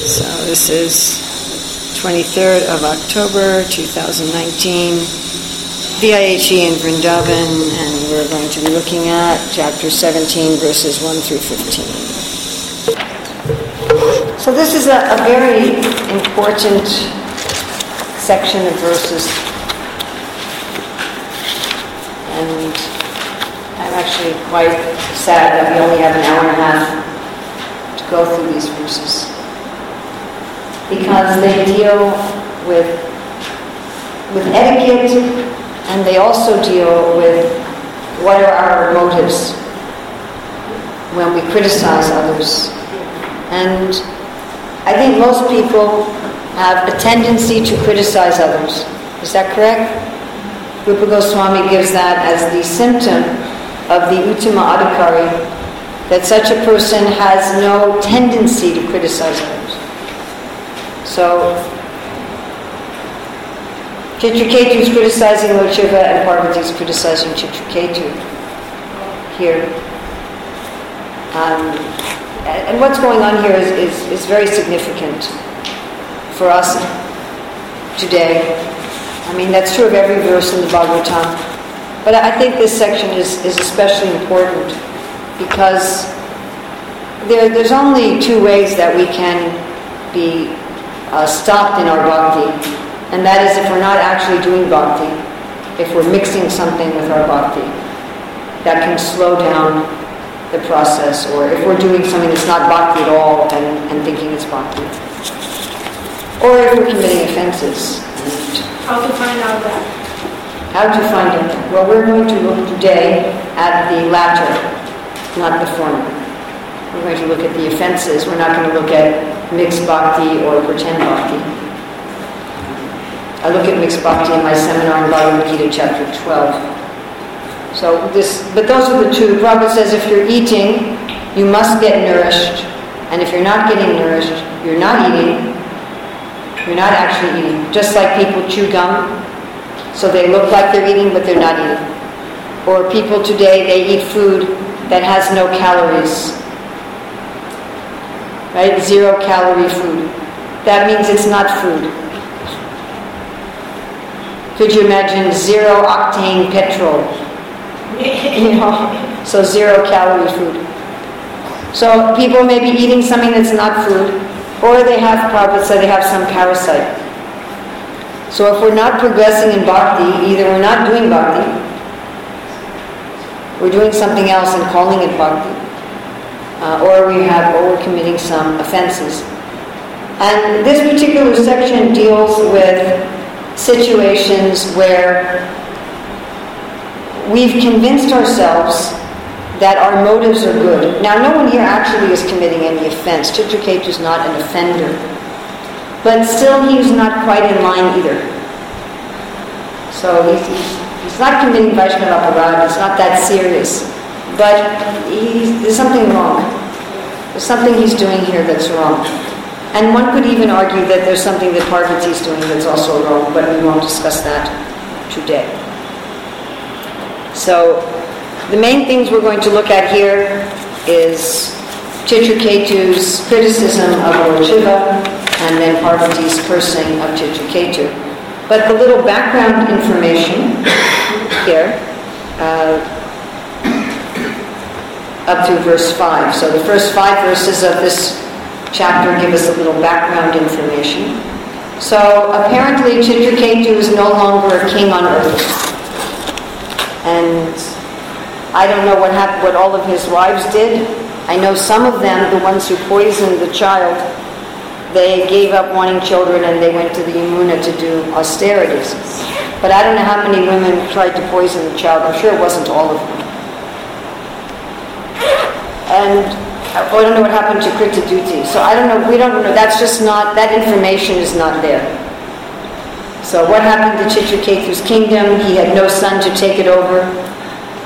So this is 23rd of October 2019, VIHE in Vrindavan, and we're going to be looking at chapter 17, verses 1 through 15. So this is a, a very important section of verses, and I'm actually quite sad that we only have an hour and a half to go through these verses because they deal with, with etiquette and they also deal with what are our motives when we criticize others. And I think most people have a tendency to criticize others. Is that correct? Rupa Goswami gives that as the symptom of the Uttama Adhikari, that such a person has no tendency to criticize others. So, Chitraketu is criticizing Lord Shiva and Parvati is criticizing Chitraketu here. Um, and what's going on here is, is, is very significant for us today. I mean, that's true of every verse in the Bhagavatam. But I think this section is, is especially important because there, there's only two ways that we can be uh, stopped in our bhakti, and that is if we're not actually doing bhakti, if we're mixing something with our bhakti, that can slow down the process, or if we're doing something that's not bhakti at all and, and thinking it's bhakti. Or if we're committing offenses. How to find out that? How to find out that? Well, we're going to look today at the latter, not the former. We're going to look at the offenses. We're not going to look at mixed bhakti or pretend bhakti. I look at mixed bhakti in my seminar in Bhagavad Gita, chapter 12. So this, but those are the two. The Prabhupada says if you're eating, you must get nourished, and if you're not getting nourished, you're not eating. You're not actually eating. Just like people chew gum, so they look like they're eating, but they're not eating. Or people today, they eat food that has no calories right? Zero calorie food. That means it's not food. Could you imagine zero octane petrol? you know, so zero calorie food. So people may be eating something that's not food, or they have Prabhupada said they have some parasite. So if we're not progressing in bhakti, either we're not doing bhakti, we're doing something else and calling it bhakti, uh, or we have, or we're committing some offenses. And this particular section deals with situations where we've convinced ourselves that our motives are good. Now, no one here actually is committing any offense. Chitraketu is not an offender. But still, he's not quite in line either. So he's, he's not committing Vaishnava Aparad. It's not that serious. But there's something wrong. There's something he's doing here that's wrong. And one could even argue that there's something that Parvati's doing that's also wrong, but we won't discuss that today. So, the main things we're going to look at here is Chitraketu's criticism of Lord Shiva and then Parvati's cursing of Chitraketu. But the little background information here uh, up through verse 5. So the first five verses of this chapter give us a little background information. So apparently Chitraketu is no longer a king on earth. And I don't know what happened, what all of his wives did. I know some of them, the ones who poisoned the child, they gave up wanting children and they went to the Yamuna to do austerities. But I don't know how many women tried to poison the child. I'm sure it wasn't all of them. And I don't know what happened to Kritadyuti. So I don't know, we don't know, that's just not, that information is not there. So what happened to Chitraketu's kingdom? He had no son to take it over.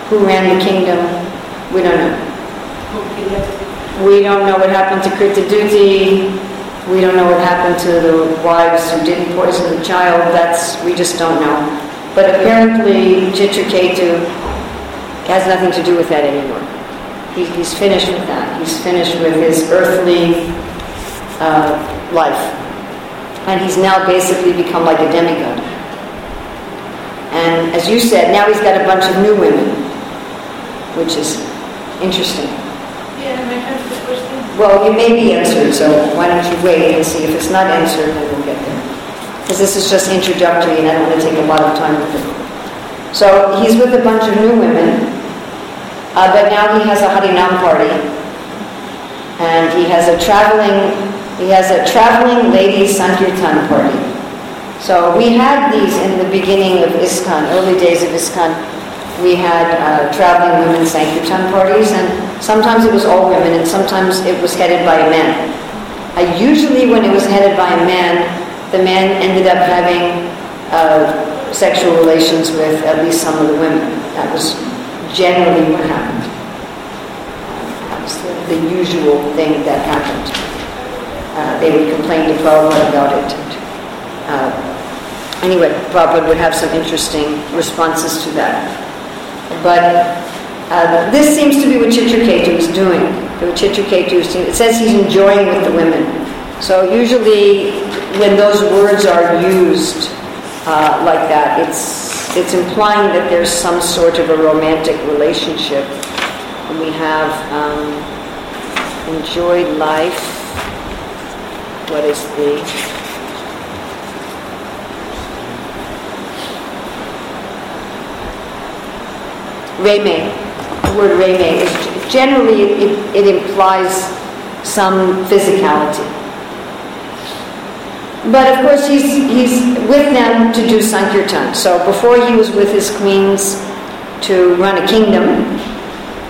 Who ran the kingdom? We don't know. We don't know what happened to Kritadyuti. We don't know what happened to the wives who didn't poison the child. That's, we just don't know. But apparently Chitraketu has nothing to do with that anymore he, he's finished with that. He's finished with his earthly uh, life. And he's now basically become like a demigod. And as you said, now he's got a bunch of new women, which is interesting. Yeah, I have the question. Well, you may be answered, so why don't you wait and see if it's not answered, then we'll get there. Because this is just introductory and I don't want to take a lot of time with it. So he's with a bunch of new women, uh, but now he has a Harinam party. And he has a traveling, he has a traveling ladies Sankirtan party. So we had these in the beginning of ISKCON, early days of ISKCON. We had uh, traveling women Sankirtan parties, and sometimes it was all women, and sometimes it was headed by a man. Uh, usually, when it was headed by a man, the man ended up having uh, sexual relations with at least some of the women. That was generally what happened. The, the usual thing that happened. Uh, they would complain to Prabhupada about it. And, uh, anyway, Prabhupada would have some interesting responses to that. But uh, this seems to be what Chitraketu is doing. What Chitraketu is doing. It says he's enjoying with the women. So usually when those words are used uh, like that, it's, it's implying that there's some sort of a romantic relationship. And we have um, enjoyed life. What is the... Reme, the word reme, is generally it, it implies some physicality. But of course, he's, he's with them to do Sankirtan. So before he was with his queens to run a kingdom,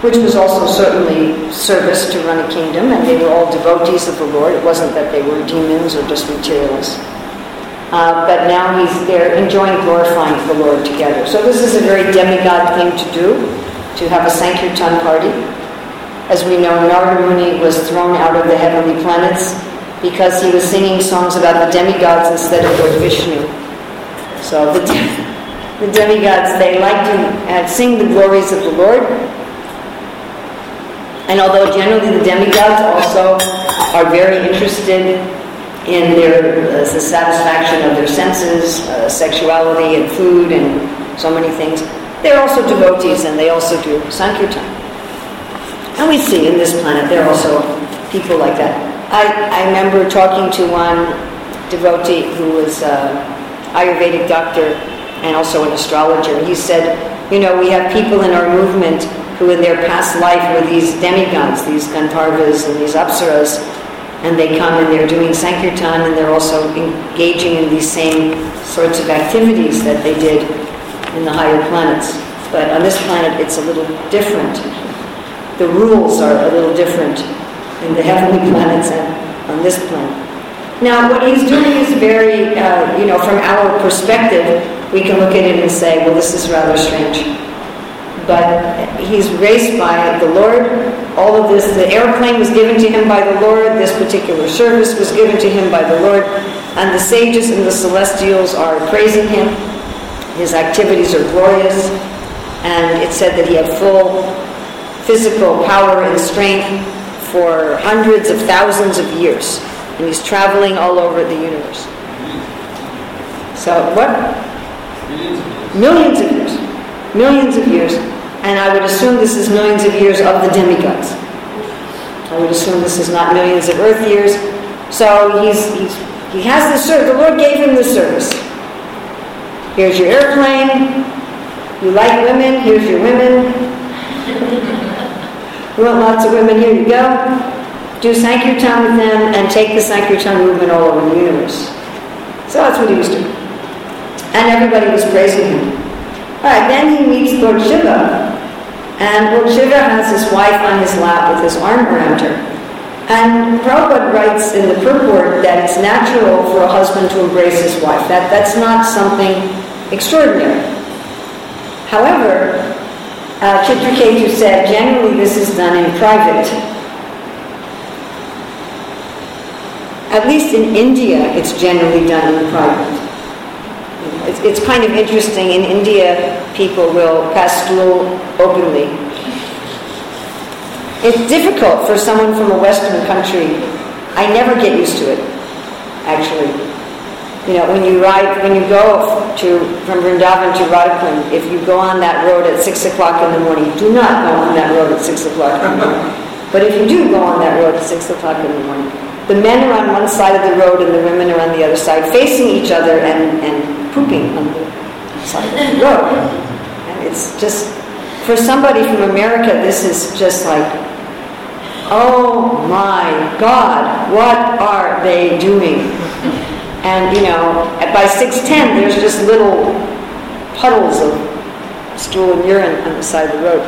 which was also certainly service to run a kingdom, and they were all devotees of the Lord. It wasn't that they were demons or just materialists. Uh, but now he's there enjoying glorifying the Lord together. So this is a very demigod thing to do, to have a Sankirtan party. As we know, Narada Muni was thrown out of the heavenly planets because he was singing songs about the demigods instead of Lord Vishnu. So the, the demigods, they like to sing the glories of the Lord. And although generally the demigods also are very interested in their uh, the satisfaction of their senses, uh, sexuality and food and so many things, they're also devotees and they also do Sankirtan. And we see in this planet there are also people like that. I, I remember talking to one devotee who was an Ayurvedic doctor and also an astrologer. He said, you know, we have people in our movement who in their past life were these demigods, these Gandharvas and these Apsaras, and they come and they're doing Sankirtan and they're also engaging in these same sorts of activities that they did in the higher planets. But on this planet, it's a little different. The rules are a little different in the heavenly planets and on this planet. Now, what he's doing is very, uh, you know, from our perspective, we can look at it and say, well, this is rather strange. But he's raised by the Lord. All of this, the airplane was given to him by the Lord. This particular service was given to him by the Lord. And the sages and the celestials are praising him. His activities are glorious. And it said that he had full physical power and strength for hundreds of thousands of years. And he's traveling all over the universe. So, what? Millions of years. Millions of years. And I would assume this is millions of years of the demigods. I would assume this is not millions of Earth years. So he's, he's he has the service. The Lord gave him the service. Here's your airplane. You like women. Here's your women. You want lots of women, here you go. Do Sankirtan with them and take the Sankirtan movement all over the universe. So that's what he was doing. And everybody was praising him. Alright, then he meets Lord Shiva. And Lord Shiva has his wife on his lap with his arm around her. And Prabhupada writes in the purport that it's natural for a husband to embrace his wife. That, that's not something extraordinary. However, uh, Chitraketu said generally this is done in private. At least in India, it's generally done in private. It's, it's kind of interesting. In India, people will pass stool openly. It's difficult for someone from a Western country. I never get used to it. actually. You know, when you ride, when you go to, from Vrindavan to Radhakund, if you go on that road at 6 o'clock in the morning, do not go on that road at 6 o'clock in the morning. But if you do go on that road at 6 o'clock in the morning, the men are on one side of the road and the women are on the other side, facing each other and, and pooping on the side of the road. And it's just, for somebody from America, this is just like, oh my God, what are they doing? And you know, by 610, there's just little puddles of stool and urine on the side of the road.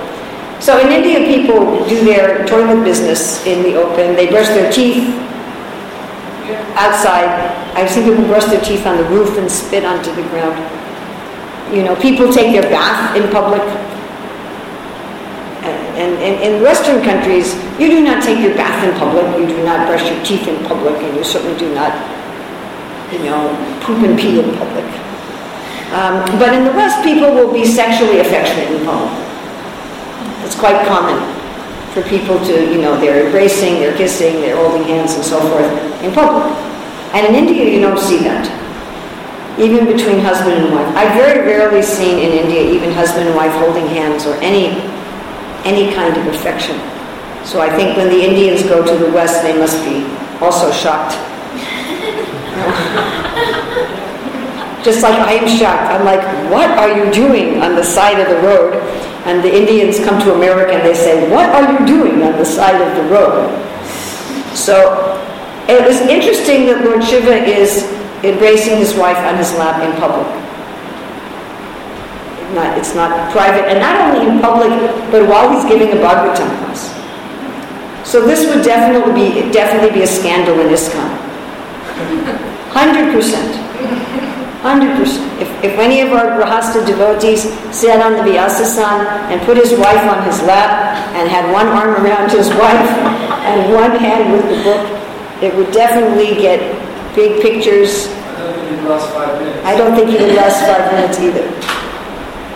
So in India, people do their toilet business in the open. They brush their teeth outside. I've seen people brush their teeth on the roof and spit onto the ground. You know, people take their bath in public. And, and, in Western countries, you do not take your bath in public, you do not brush your teeth in public, and you certainly do not, you know, poop and pee in public. Um, but in the West, people will be sexually affectionate in public. It's quite common for people to, you know, they're embracing, they're kissing, they're holding hands and so forth in public. And in India, you don't see that, even between husband and wife. I've very rarely seen in India even husband and wife holding hands or any, any kind of affection. So I think when the Indians go to the West, they must be also shocked. Just like I am shocked. I'm like, what are you doing on the side of the road? And the Indians come to America and they say, what are you doing on the side of the road? So it was interesting that Lord Shiva is embracing his wife on his lap in public. Not, it's not private, and not only in public, but while he's giving a Bhagavatam class. So this would definitely be definitely be a scandal in ISKCON. Hundred percent. Hundred percent. If, if any of our Grahasta devotees sat on the Vyasasan and put his wife on his lap and had one arm around his wife and one hand with the book, it would definitely get big pictures. I don't think he would last five minutes either.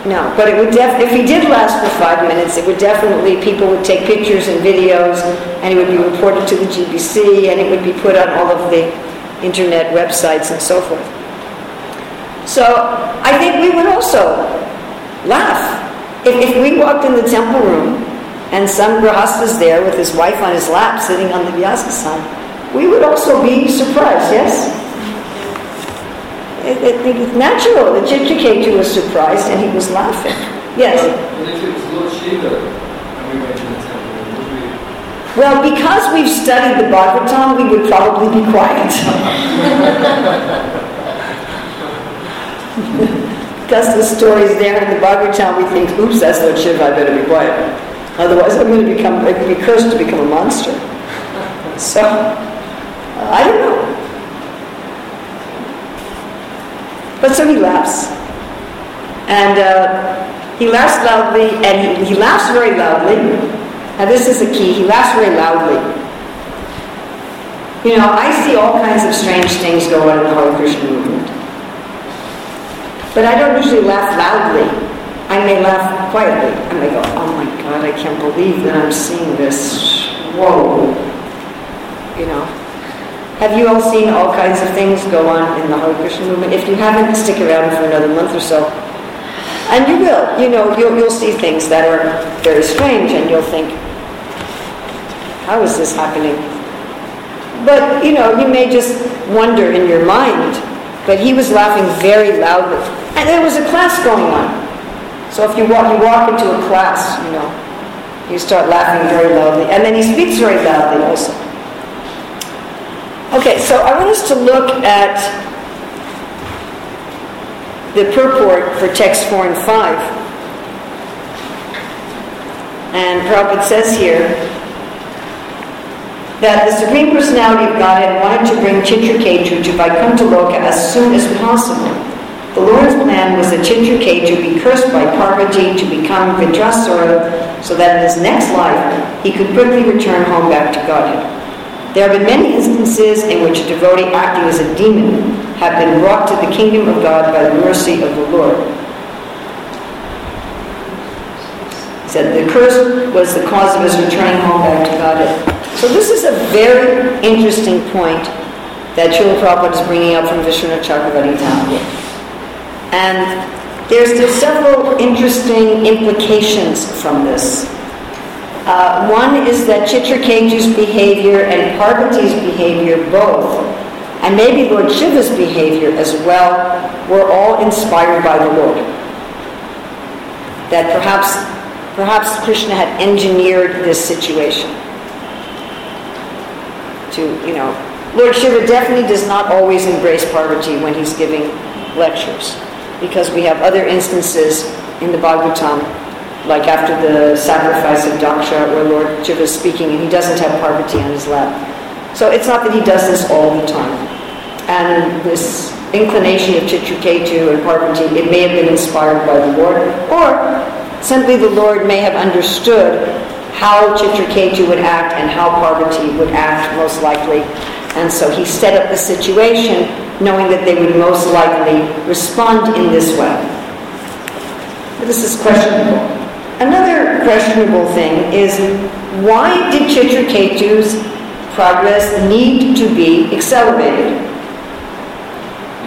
No, but it would def- if he did last for five minutes, it would definitely, people would take pictures and videos, and it would be reported to the GBC, and it would be put on all of the internet websites and so forth. So I think we would also laugh. If, if we walked in the temple room and some grahastas there with his wife on his lap sitting on the Vyasasan, we would also be surprised, yes? It, it, it's natural that Chitraketu was surprised and he was laughing. Yes? If Lord Shiva and we went to the temple, would we... Well, because we've studied the Bhagavatam, we would probably be quiet. because the story's there in the Bhagavatam, we think, oops, that's Lord Shiva, I better be quiet. Otherwise I'm going to become, I be cursed to become a monster. So, I don't know. But so he laughs. And uh, he laughs loudly, and he, he laughs very loudly. Now, this is the key he laughs very loudly. You know, I see all kinds of strange things go on in the Hare Krishna movement. But I don't usually laugh loudly. I may laugh quietly. I may go, oh my God, I can't believe that I'm seeing this. Whoa. You know. Have you all seen all kinds of things go on in the Hare Krishna movement? If you haven't, stick around for another month or so. And you will. You know, you'll, you'll see things that are very strange and you'll think, how is this happening? But, you know, you may just wonder in your mind. But he was laughing very loudly. And there was a class going on. So if you walk, you walk into a class, you know, you start laughing very loudly. And then he speaks very loudly also. Okay, so I want us to look at the purport for text 4 and 5. And Prabhupada says here that the Supreme Personality of Godhead wanted to bring Chitraketu to Vaikuntha as soon as possible. The Lord's plan was that Chitraketu be cursed by Parvati to become Vritrasura so that in his next life he could quickly return home back to Godhead. There have been many instances in which a devotee acting as a demon have been brought to the kingdom of God by the mercy of the Lord. He said the curse was the cause of his returning home back to God. So this is a very interesting point that Srila Prabhupada is bringing up from Vishwanath Chakravarti Thakur. And there's, there's several interesting implications from this. Uh, one is that Chitraketu's behavior and Parvati's behavior both, and maybe Lord Shiva's behavior as well, were all inspired by the Lord. That perhaps, perhaps Krishna had engineered this situation. To, you know, Lord Shiva definitely does not always embrace Parvati when he's giving lectures, because we have other instances in the Bhagavatam like after the sacrifice of Daksha, where Lord Shiva is speaking and he doesn't have Parvati on his lap. So it's not that he does this all the time. And this inclination of Chitraketu and Parvati, it may have been inspired by the Lord, or simply the Lord may have understood how Chitraketu would act and how Parvati would act most likely. And so he set up the situation knowing that they would most likely respond in this way. But this is questionable. Another questionable thing is why did Chitraketu's progress need to be accelerated?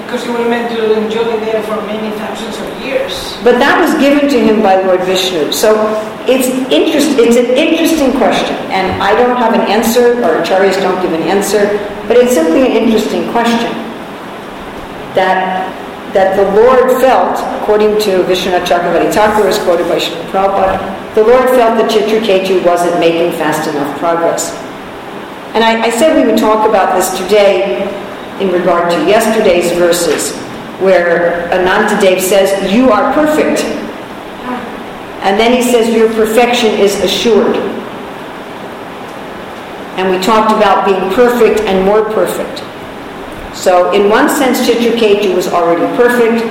Because he was meant to enjoy there for many thousands of years. But that was given to him by Lord Vishnu. So it's interest, it's an interesting question, and I don't have an answer, or acharyas don't give an answer, but it's simply an interesting question. That that the Lord felt, according to Vishwanath Chakravarti Thakur, as quoted by Srila Prabhupada, the Lord felt that Chitraketu wasn't making fast enough progress. And I, I said we would talk about this today in regard to yesterday's verses, where Anantadev says, You are perfect. And then he says, Your perfection is assured. And we talked about being perfect and more perfect. So, in one sense, Chitraketu was already perfect.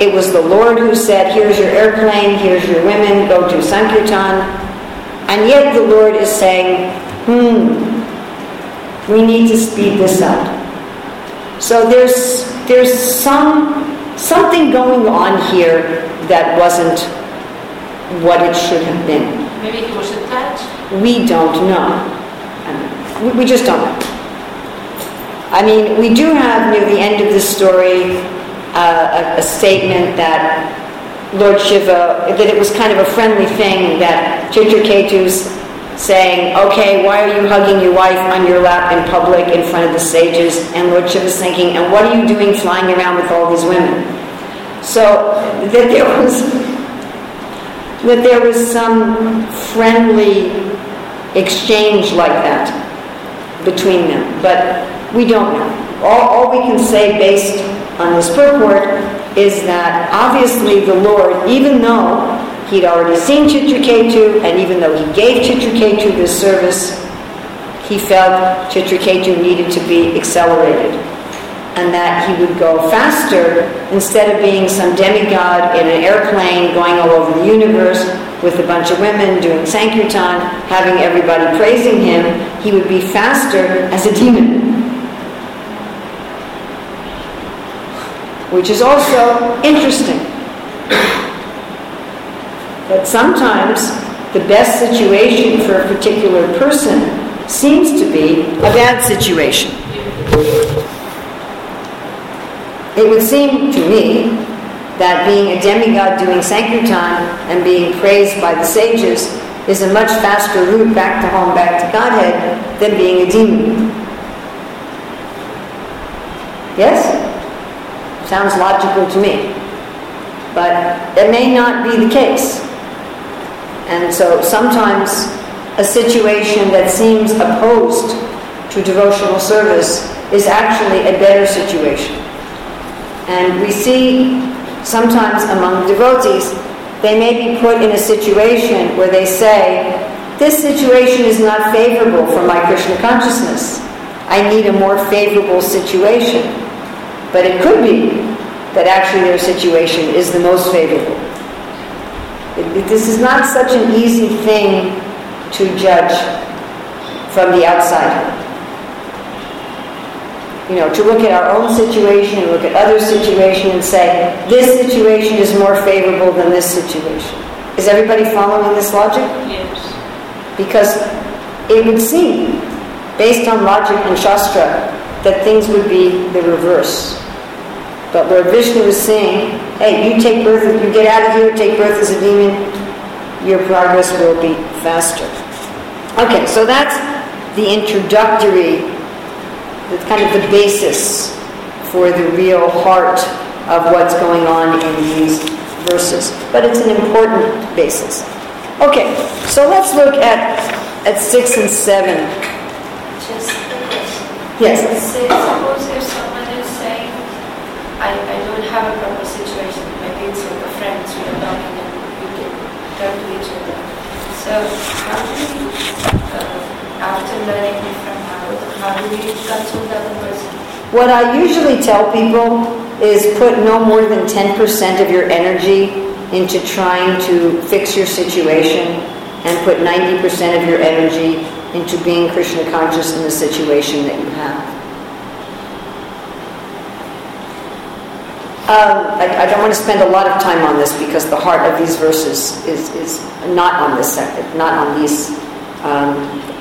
It was the Lord who said, Here's your airplane, here's your women, go to Sankirtan. And yet the Lord is saying, Hmm, we need to speed this up. So there's there's some something going on here that wasn't what it should have been. Maybe he was attached. We don't know. We, we just don't know. I mean, we do have near the end of the story uh, a, a, statement that Lord Shiva, that it was kind of a friendly thing that Chitraketu's saying, okay, why are you hugging your wife on your lap in public in front of the sages? And Lord Shiva's thinking, and what are you doing flying around with all these women? So that there was that there was some friendly exchange like that between them. But we don't know. All, all we can say based on this purport is that obviously the Lord, even though he'd already seen Chitraketu, and even though he gave Chitraketu this service, he felt Chitraketu needed to be accelerated. And that he would go faster instead of being some demigod in an airplane going all over the universe with a bunch of women doing Sankirtan, having everybody praising him, he would be faster as a demon. which is also interesting. But sometimes the best situation for a particular person seems to be a bad situation. It would seem to me that being a demigod doing Sankirtan and being praised by the sages is a much faster route back to home, back to Godhead, than being a demon. Yes? Sounds logical to me. But it may not be the case. And so sometimes a situation that seems opposed to devotional service is actually a better situation. And we see sometimes among devotees, they may be put in a situation where they say, This situation is not favorable for my Krishna consciousness. I need a more favorable situation. But it could be that actually their situation is the most favorable. It, this is not such an easy thing to judge from the outside. You know, to look at our own situation and look at other situation and say, this situation is more favorable than this situation. Is everybody following this logic? Yes. Because it would seem, based on logic and Shastra, that things would be the reverse. But Lord Vishnu is saying, hey, you take birth, you get out of here, take birth as a demon, your progress will be faster. Okay, so that's the introductory, the kind of the basis for the real heart of what's going on in these verses. But it's an important basis. Okay, so let's look at at six and seven. Just. Yes. Say, suppose if someone is saying, I, I don't have a proper situation, maybe it's with the friends, we are talking and we to each other. So how do we, uh, after learning from how do we console the other person? What I usually tell people is put no more than 10% of your energy into trying to fix your situation and put 90% of your energy into being Krishna conscious in the situation that you have. Um, I, I, don't want to spend a lot of time on this because the heart of these verses is, is not on this second, not on these. Um,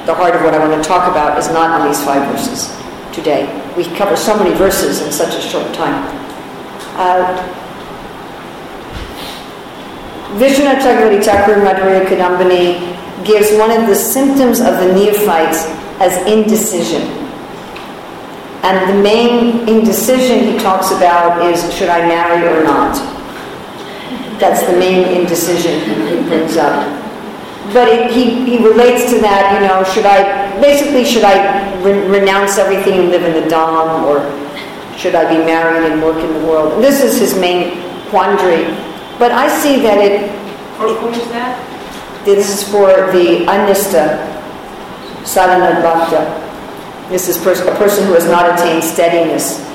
the heart of what I want to talk about is not on these five verses today. We cover so many verses in such a short time. Uh, Vishwanath Chakravarti Thakur Madhurya Kadambini gives one of the symptoms of the neophytes as indecision. And the main indecision he talks about is should I marry or not? That's the main indecision he brings up. But it, he, he relates to that, you know, should I, basically, should I re- renounce everything and live in the Dham, or should I be married and work in the world? And this is his main quandary. But I see that it. For is that? This is for the anista sadhana bhakta. This is pers- a person who has not attained steadiness.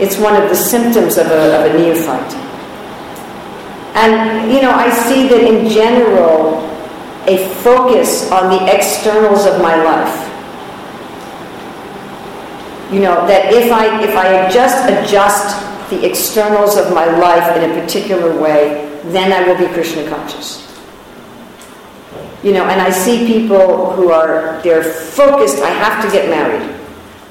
It's one of the symptoms of a, of a neophyte. And, you know, I see that in general, a focus on the externals of my life. You know, that if I, if I just adjust the externals of my life in a particular way, then I will be Krishna conscious. You know, and I see people who are, they're focused, I have to get married.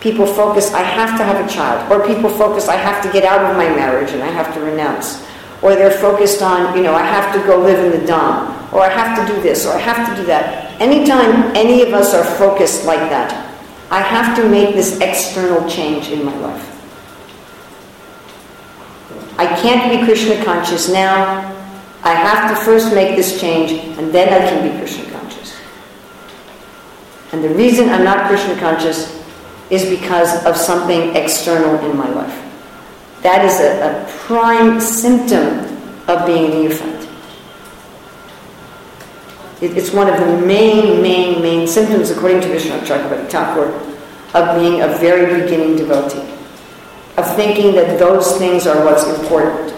People focus, I have to have a child. Or people focus, I have to get out of my marriage and I have to renounce. Or they're focused on, you know, I have to go live in the Dham. Or I have to do this, or I have to do that. Anytime any of us are focused like that, I have to make this external change in my life. I can't be Krishna conscious now. I have to first make this change, and then I can be Krishna conscious. And the reason I'm not Krishna conscious is because of something external in my life. That is a, a prime symptom of being a neophyte. It, it's one of the main, main, main symptoms, according to Vishnu Chakravarti Thakur, of being a very beginning devotee, of thinking that those things are what's important.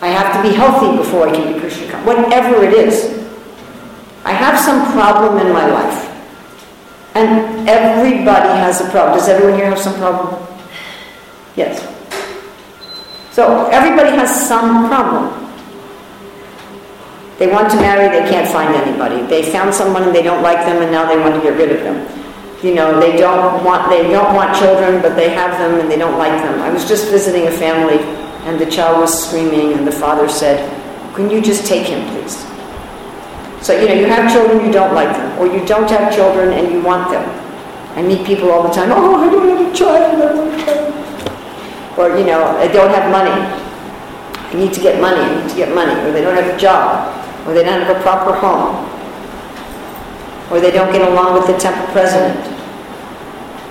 I have to be healthy before I can be Krishna whatever it is. I have some problem in my life. And everybody has a problem. Does everyone here have some problem? Yes. So everybody has some problem. They want to marry, they can't find anybody. They found someone and they don't like them and now they want to get rid of them. You know, they don't want they don't want children, but they have them and they don't like them. I was just visiting a family and the child was screaming and the father said, Can you just take him, please? So, you know, you have children, you don't like them, or you don't have children and you want them. I meet people all the time, oh, I don't have a child, I want a child. Or, you know, I don't have money. I need to get money, I need to get money. Or they don't have a job, or they don't have a proper home. Or they don't get along with the temple president.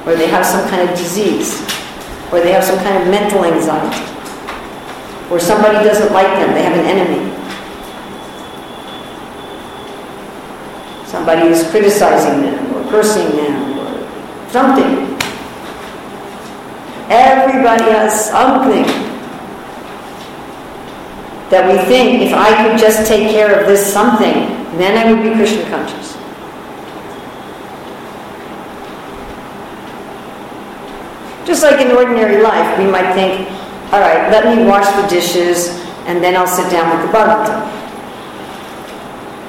Or they have some kind of disease. Or they have some kind of mental anxiety. Or somebody doesn't like them, they have an enemy. Somebody is criticizing them or cursing them or something. Everybody has something that we think if I could just take care of this something, then I would be Krishna conscious. Just like in ordinary life, we might think, all right, let me wash the dishes and then I'll sit down with the Bhagavatam.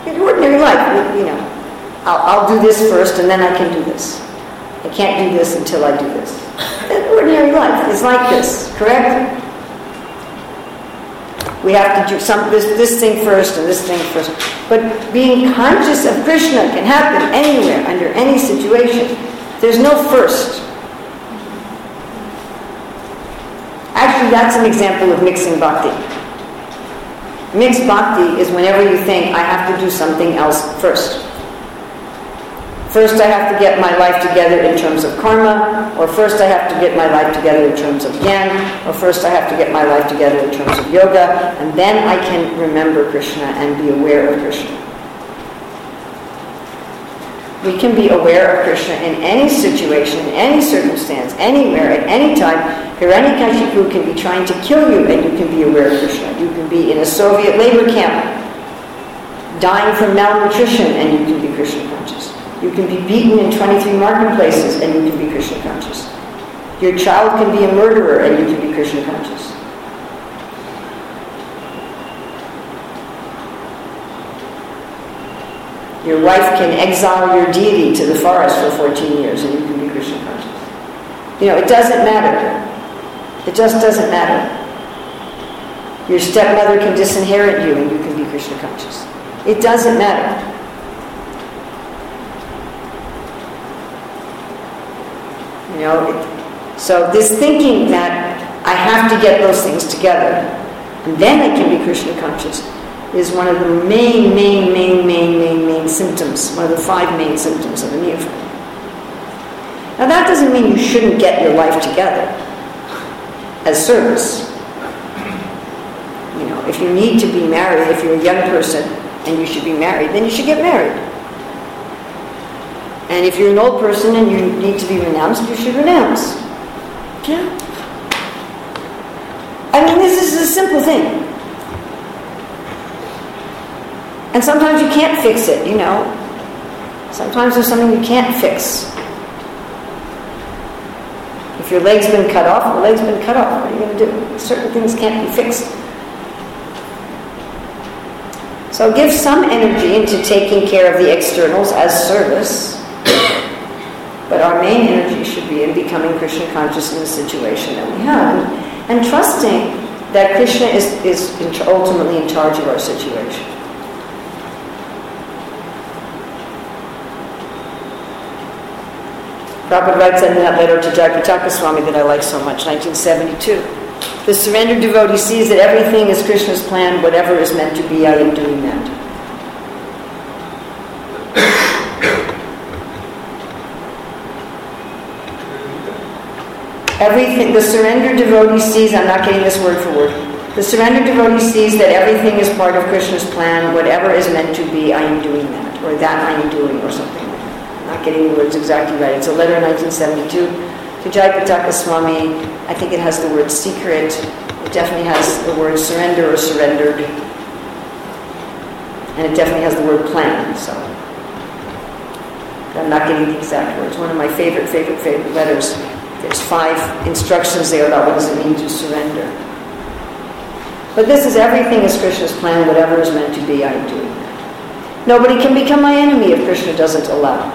In ordinary life, you know, I'll, I'll do this first and then I can do this. I can't do this until I do this. Ordinary life is like this, correct? We have to do some this, this thing first and this thing first. But being conscious of Krishna can happen anywhere, under any situation. There's no first. Actually, that's an example of mixing bhakti. Mixed bhakti is whenever you think, I have to do something else first. First, I have to get my life together in terms of karma, or first, I have to get my life together in terms of jnana, or first, I have to get my life together in terms of yoga, and then I can remember Krishna and be aware of Krishna. We can be aware of Krishna in any situation, in any circumstance, anywhere, at any time. Hiranyakashipu can be trying to kill you, and you can be aware of Krishna. You can be in a Soviet labor camp, dying from malnutrition, and you can be Krishna conscious. You can be beaten in 23 marketplaces and you can be Krishna conscious. Your child can be a murderer and you can be Krishna conscious. Your wife can exile your deity to the forest for 14 years and you can be Krishna conscious. You know, it doesn't matter. It just doesn't matter. Your stepmother can disinherit you and you can be Krishna conscious. It doesn't matter. You know, so this thinking that I have to get those things together and then I can be Krishna conscious is one of the main, main, main, main, main, main symptoms, one of the five main symptoms of a neophyte. Now that doesn't mean you shouldn't get your life together as service. You know, if you need to be married, if you're a young person and you should be married, then you should get married. And if you're an old person and you need to be renounced, you should renounce. Yeah. I mean, this is a simple thing. And sometimes you can't fix it, you know. Sometimes there's something you can't fix. If your leg's been cut off, your leg's been cut off. What are you going to do? Certain things can't be fixed. So give some energy into taking care of the externals as service. But our main energy should be in becoming Krishna conscious in the situation that we have. And, trusting that Krishna is, is in, ultimately in charge of our situation. Prabhupada writes in that letter to Jayapataka Swami that I like so much, 1972. The surrendered devotee sees that everything is Krishna's plan, whatever is meant to be, I am doing that. Everything, the surrendered devotee sees, I'm not getting this word for word. The surrendered devotee sees that everything is part of Krishna's plan. Whatever is meant to be, I am doing that, or that I am doing, or something. I'm not getting the words exactly right. It's a letter in 1972 to Jayapataka Swami. I think it has the word secret. It definitely has the word surrender or surrendered. And it definitely has the word plan, so. I'm not getting the exact words. One of my favorite, favorite, favorite letters. There's five instructions there about what does it mean to surrender. But this is everything is Krishna's plan, whatever is meant to be, I that. Nobody can become my enemy if Krishna doesn't allow.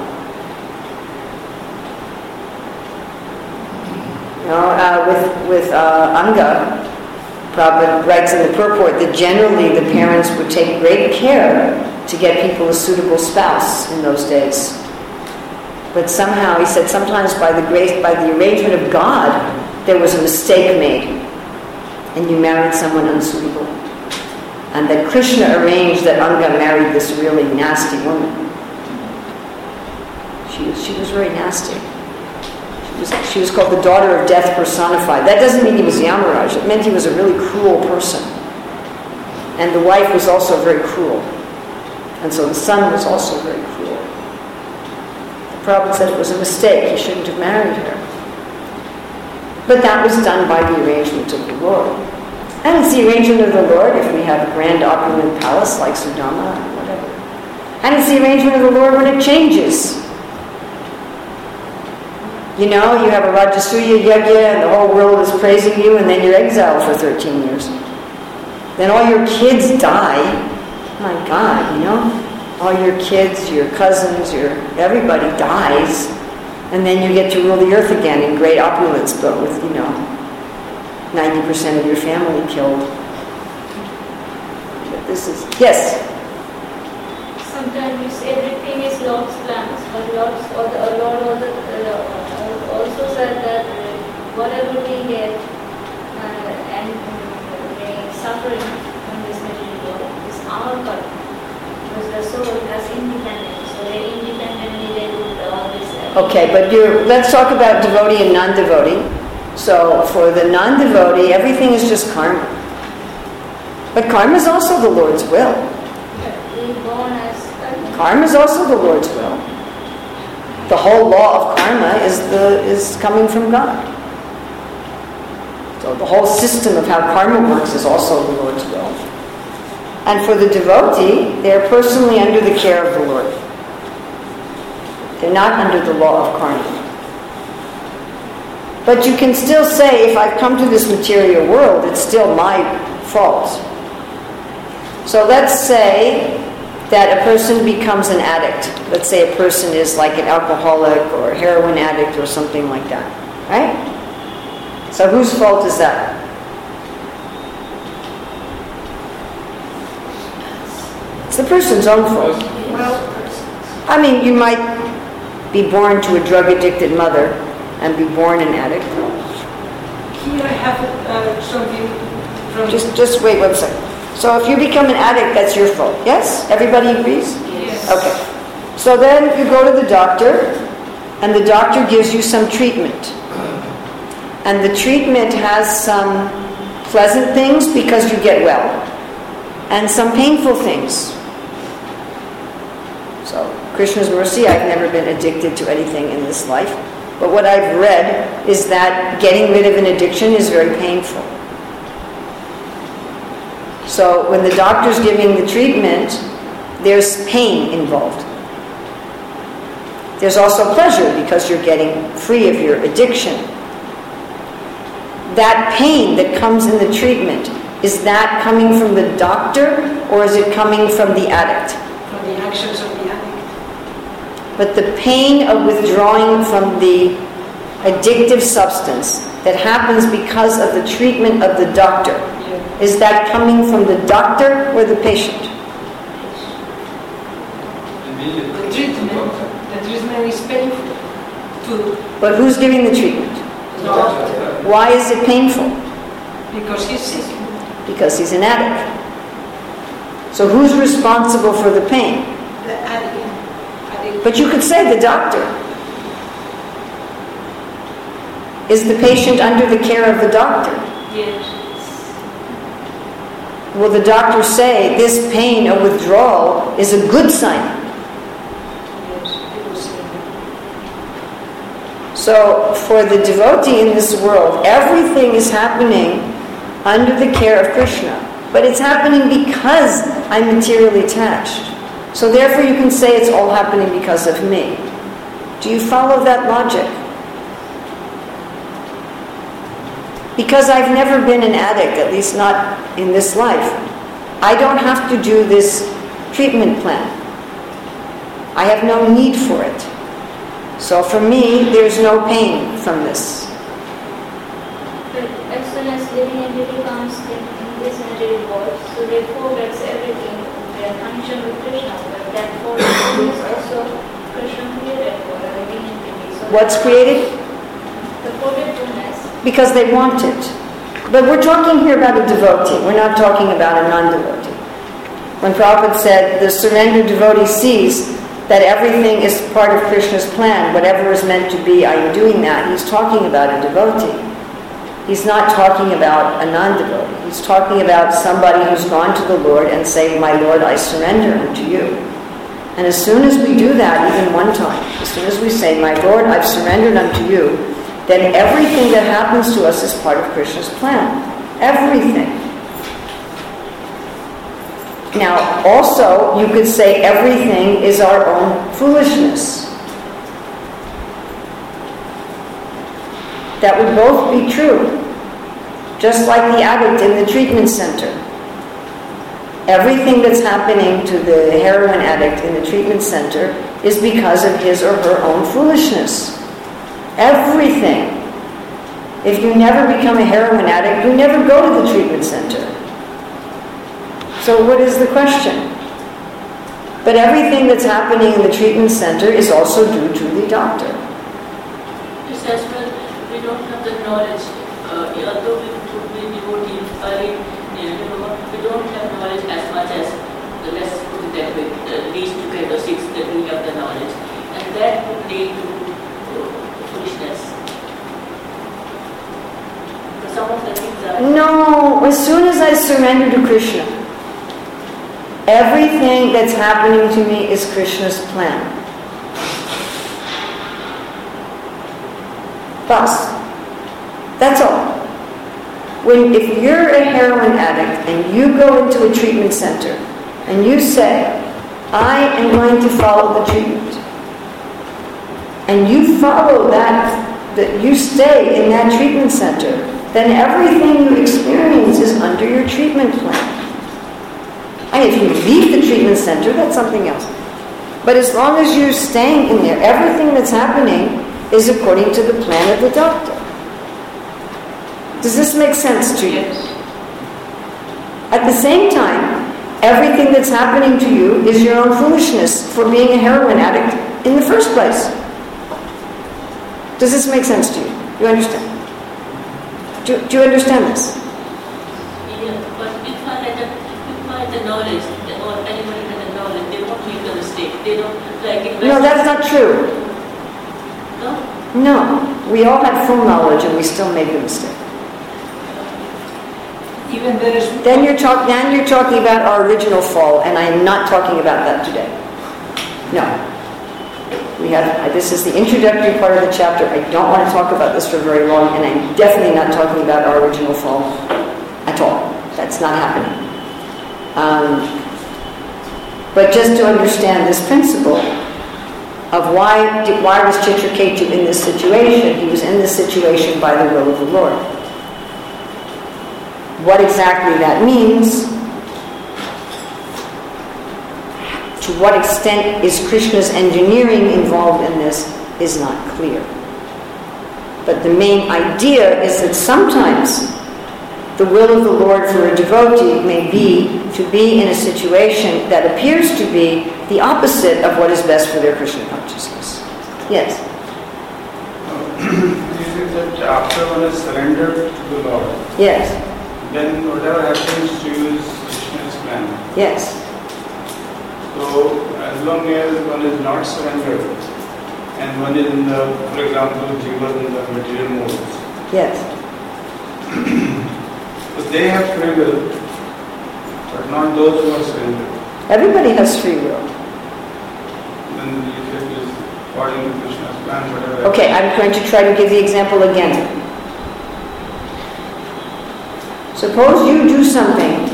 You know, uh, with, with uh, Anga, Prabhupada writes in the purport that generally the parents would take great care to get people a suitable spouse in those days. But somehow, he said, sometimes by the grace, by the arrangement of God, there was a mistake made, and you married someone unsuitable. And that Krishna arranged that Anga married this really nasty woman. She was, she was very nasty. She was, she was called the daughter of death personified. That doesn't mean he was Yamaraj. It meant he was a really cruel person. And the wife was also very cruel. And so the son was also very cruel. Prabhupada said it was a mistake, he shouldn't have married her. But that was done by the arrangement of the Lord. And it's the arrangement of the Lord if we have a grand opulent palace like Sudama or whatever. And it's the arrangement of the Lord when it changes. You know, you have a Rajasuya Yajna and the whole world is praising you and then you're exiled for 13 years. Then all your kids die. My God, you know? All your kids, your cousins, your everybody dies. And then you get to rule the earth again in great opulence, but with, you know, 90% of your family killed. But this is, yes? Sometimes everything is Lord's plans, but Lord's, or the, Lord also, uh, also said that uh, whatever we get uh, and uh, suffering from this material world is our karma. Okay, but you let's talk about devotee and non-devotee. So for the non-devotee, everything is just karma. But karma is also the Lord's will. Karma is also the Lord's will. The whole law of karma is the is coming from God. So the whole system of how karma works is also the Lord's will. And for the devotee, they're personally under the care of the Lord. They're not under the law of karma. But you can still say, if I've come to this material world, it's still my fault. So let's say that a person becomes an addict. Let's say a person is like an alcoholic or a heroin addict or something like that, right? So whose fault is that? It's the person's own fault. Well, I mean, you might be born to a drug addicted mother and be born an addict. Here I have uh, something from. Just, just wait one second. So if you become an addict, that's your fault. Yes? Everybody agrees? Yes. Okay. So then you go to the doctor, and the doctor gives you some treatment. And the treatment has some pleasant things because you get well, and some painful things. So, Krishna's mercy, I've never been addicted to anything in this life. But what I've read is that getting rid of an addiction is very painful. So when the doctor's giving the treatment, there's pain involved. There's also pleasure because you're getting free of your addiction. That pain that comes in the treatment, is that coming from the doctor or is it coming from the addict? From the actions of the. But the pain of withdrawing from the addictive substance that happens because of the treatment of the doctor, is that coming from the doctor or the patient? The treatment, the treatment is painful to But who's giving the treatment? the doctor Why is it painful? because he's sick. Because he's an addict. So who's responsible for the pain? The addict. addict. But you could say the doctor. Is the patient under the care of the doctor? yes. Will the doctor say this pain of withdrawal is a good sign? Yes, people say that. So, for the devotee in this world, everything is happening under the care of Krishna. But it's happening because I'm materially attached. So, therefore, you can say it's all happening because of me. Do you follow that logic? Because I've never been an addict, at least not in this life, I don't have to do this treatment plan. I have no need for it. So for me, there's no pain from this. But as soon as living entity comes in, this material world, so. They are connection with Krishna, but also Krishna created for What's created? The forgetfulness. Because they want it. But we're talking here about a devotee. We're not talking about a non-devotee. When Prabhupada said the surrendered devotee sees that everything is part of Krishna's plan, whatever is meant to be, I am doing that, he's talking about a devotee. He's not talking about a non-devotee. He's talking about somebody who's gone to the Lord and say, My Lord, I surrender unto you. And as soon as we do that, even one time, as soon as we say, My Lord, I've surrendered unto you, then everything that happens to us is part of Krishna's plan. Everything. Now, also, you could say everything is our own foolishness. That would both be true. Just like the addict in the treatment center. Everything that's happening to the heroin addict in the treatment center is because of his or her own foolishness. everything. If you never become a heroin addict, you never go to the treatment center. So what is the question? But everything that's happening in the treatment center is also due to the doctor. Yes, as well, we don't have the knowledge, uh, although we could be devotees, uh, you know, we don't have knowledge as much as, the let's put it that way, uh, these two kind of six that we have the knowledge. And that would lead to foolishness. Some of the things are... No, as soon as I surrender to Krishna, everything that's happening to me is Krishna's plan. Thus, that's all. When, if you're a heroin addict and you go into a treatment center and you say, I am going to follow the treatment, and you follow that, that you stay in that treatment center, then everything you experience is under your treatment plan. And if you leave the treatment center, that's something else. But as long as you're staying in there, everything that's happening is according to the plan of the doctor. Does this make sense to you? At the same time, everything that's happening to you is your own foolishness for being a heroin addict in the first place. Does this make sense to you? You understand? Do, do you understand this? Yeah, but if I had the, if I had the knowledge, or anybody had the knowledge, they won't make the mistake. They don't, like... No, that's not true. No? We all had full knowledge and we still made the mistake. Even there is. Then you're talking. Then you're talking about our original fall, and I am not talking about that today. No. We have. This is the introductory part of the chapter. I don't want to talk about this for very long, and I'm definitely not talking about our original fall at all. That's not happening. Um, but just to understand this principle of why did, why was Chitraketu in this situation? He was in this situation by the will of the Lord. What exactly that means, to what extent is Krishna's engineering involved in this, is not clear. But the main idea is that sometimes the will of the Lord for a devotee may be to be in a situation that appears to be the opposite of what is best for their Krishna consciousness. Yes. Is it that after one is surrendered to the Lord, Yes. then whatever happens to you is Krishna's plan. Yes. So as long as one is not surrendered and one is in the, for example, jiva in the material modes, Yes. so they have free will, but not those who are surrendered. Everybody has free will. Then if it is according to Krishna's plan, whatever. Okay, I'm going to try to give the example again. Suppose you do something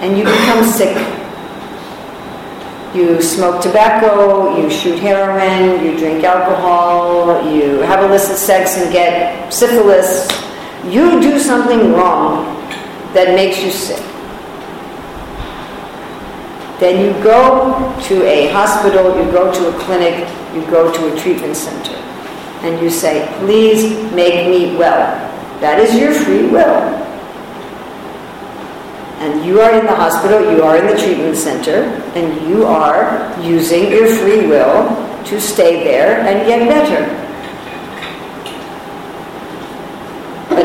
and you become sick. You smoke tobacco, you shoot heroin, you drink alcohol, you have illicit sex and get syphilis. You do something wrong that makes you sick. Then you go to a hospital, you go to a clinic, you go to a treatment center, and you say, please make me well. That is your free will. And you are in the hospital, you are in the treatment center, and you are using your free will to stay there and get better.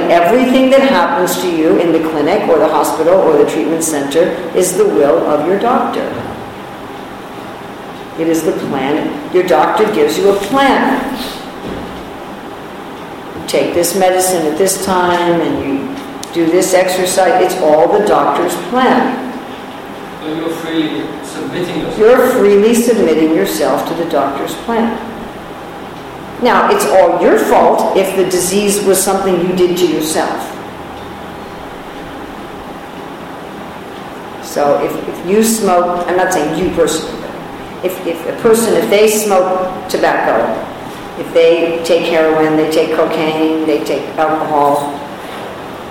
Everything that happens to you in the clinic or the hospital or the treatment center is the will of your doctor. It is the plan. Your doctor gives you a plan. You take this medicine at this time and you do this exercise. It's all the doctor's plan. So you're freely submitting yourself. You're freely submitting yourself to the doctor's plan. Now, it's all your fault if the disease was something you did to yourself. So if, if you smoke, I'm not saying you personally, but if, if a person, if they smoke tobacco, if they take heroin, they take cocaine, they take alcohol,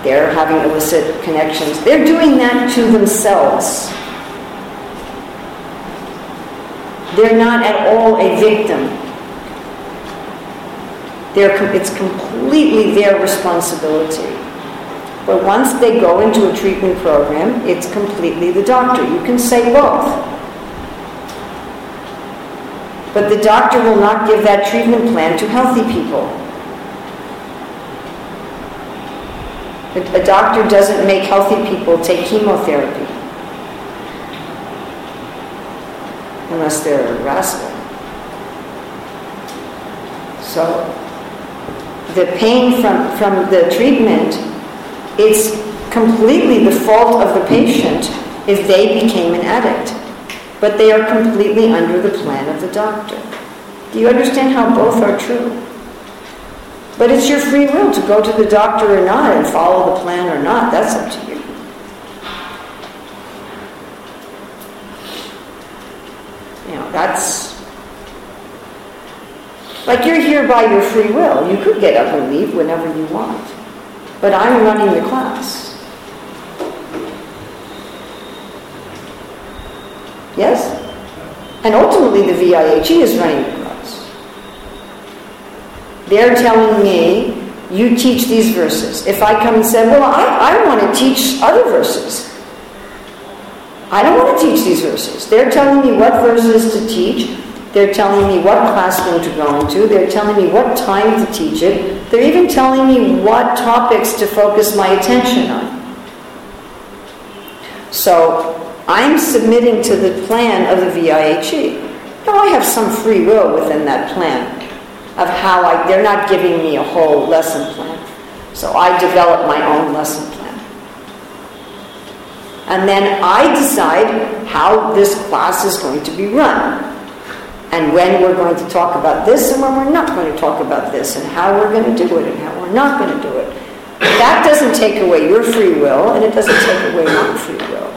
they're having illicit connections, they're doing that to themselves. They're not at all a victim. They're, it's completely their responsibility. But once they go into a treatment program, it's completely the doctor. You can say both. But the doctor will not give that treatment plan to healthy people. A, doctor doesn't make healthy people take chemotherapy unless they're a rascal. So the pain from, from the treatment, it's completely the fault of the patient if they became an addict. But they are completely under the plan of the doctor. Do you understand how both are true? But it's your free will to go to the doctor or not and follow the plan or not. That's up to you. You know, that's like you're here by your free will. You could get up and leave whenever you want. But I'm running the class. Yes? And ultimately the VIHE is running the class. They're telling me, you teach these verses. If I come and say, well, I, I want to teach other verses. I don't want to teach these verses. They're telling me what verses to teach. They're telling me what classroom to go into. They're telling me what time to teach it. They're even telling me what topics to focus my attention on. So I'm submitting to the plan of the VIHE. Now I have some free will within that plan of how I, they're not giving me a whole lesson plan. So I develop my own lesson plan. And then I decide how this class is going to be run. And when we're going to talk about this and when we're not going to talk about this and how we're going to do it and how we're not going to do it. That doesn't take away your free will and it doesn't take away my free will.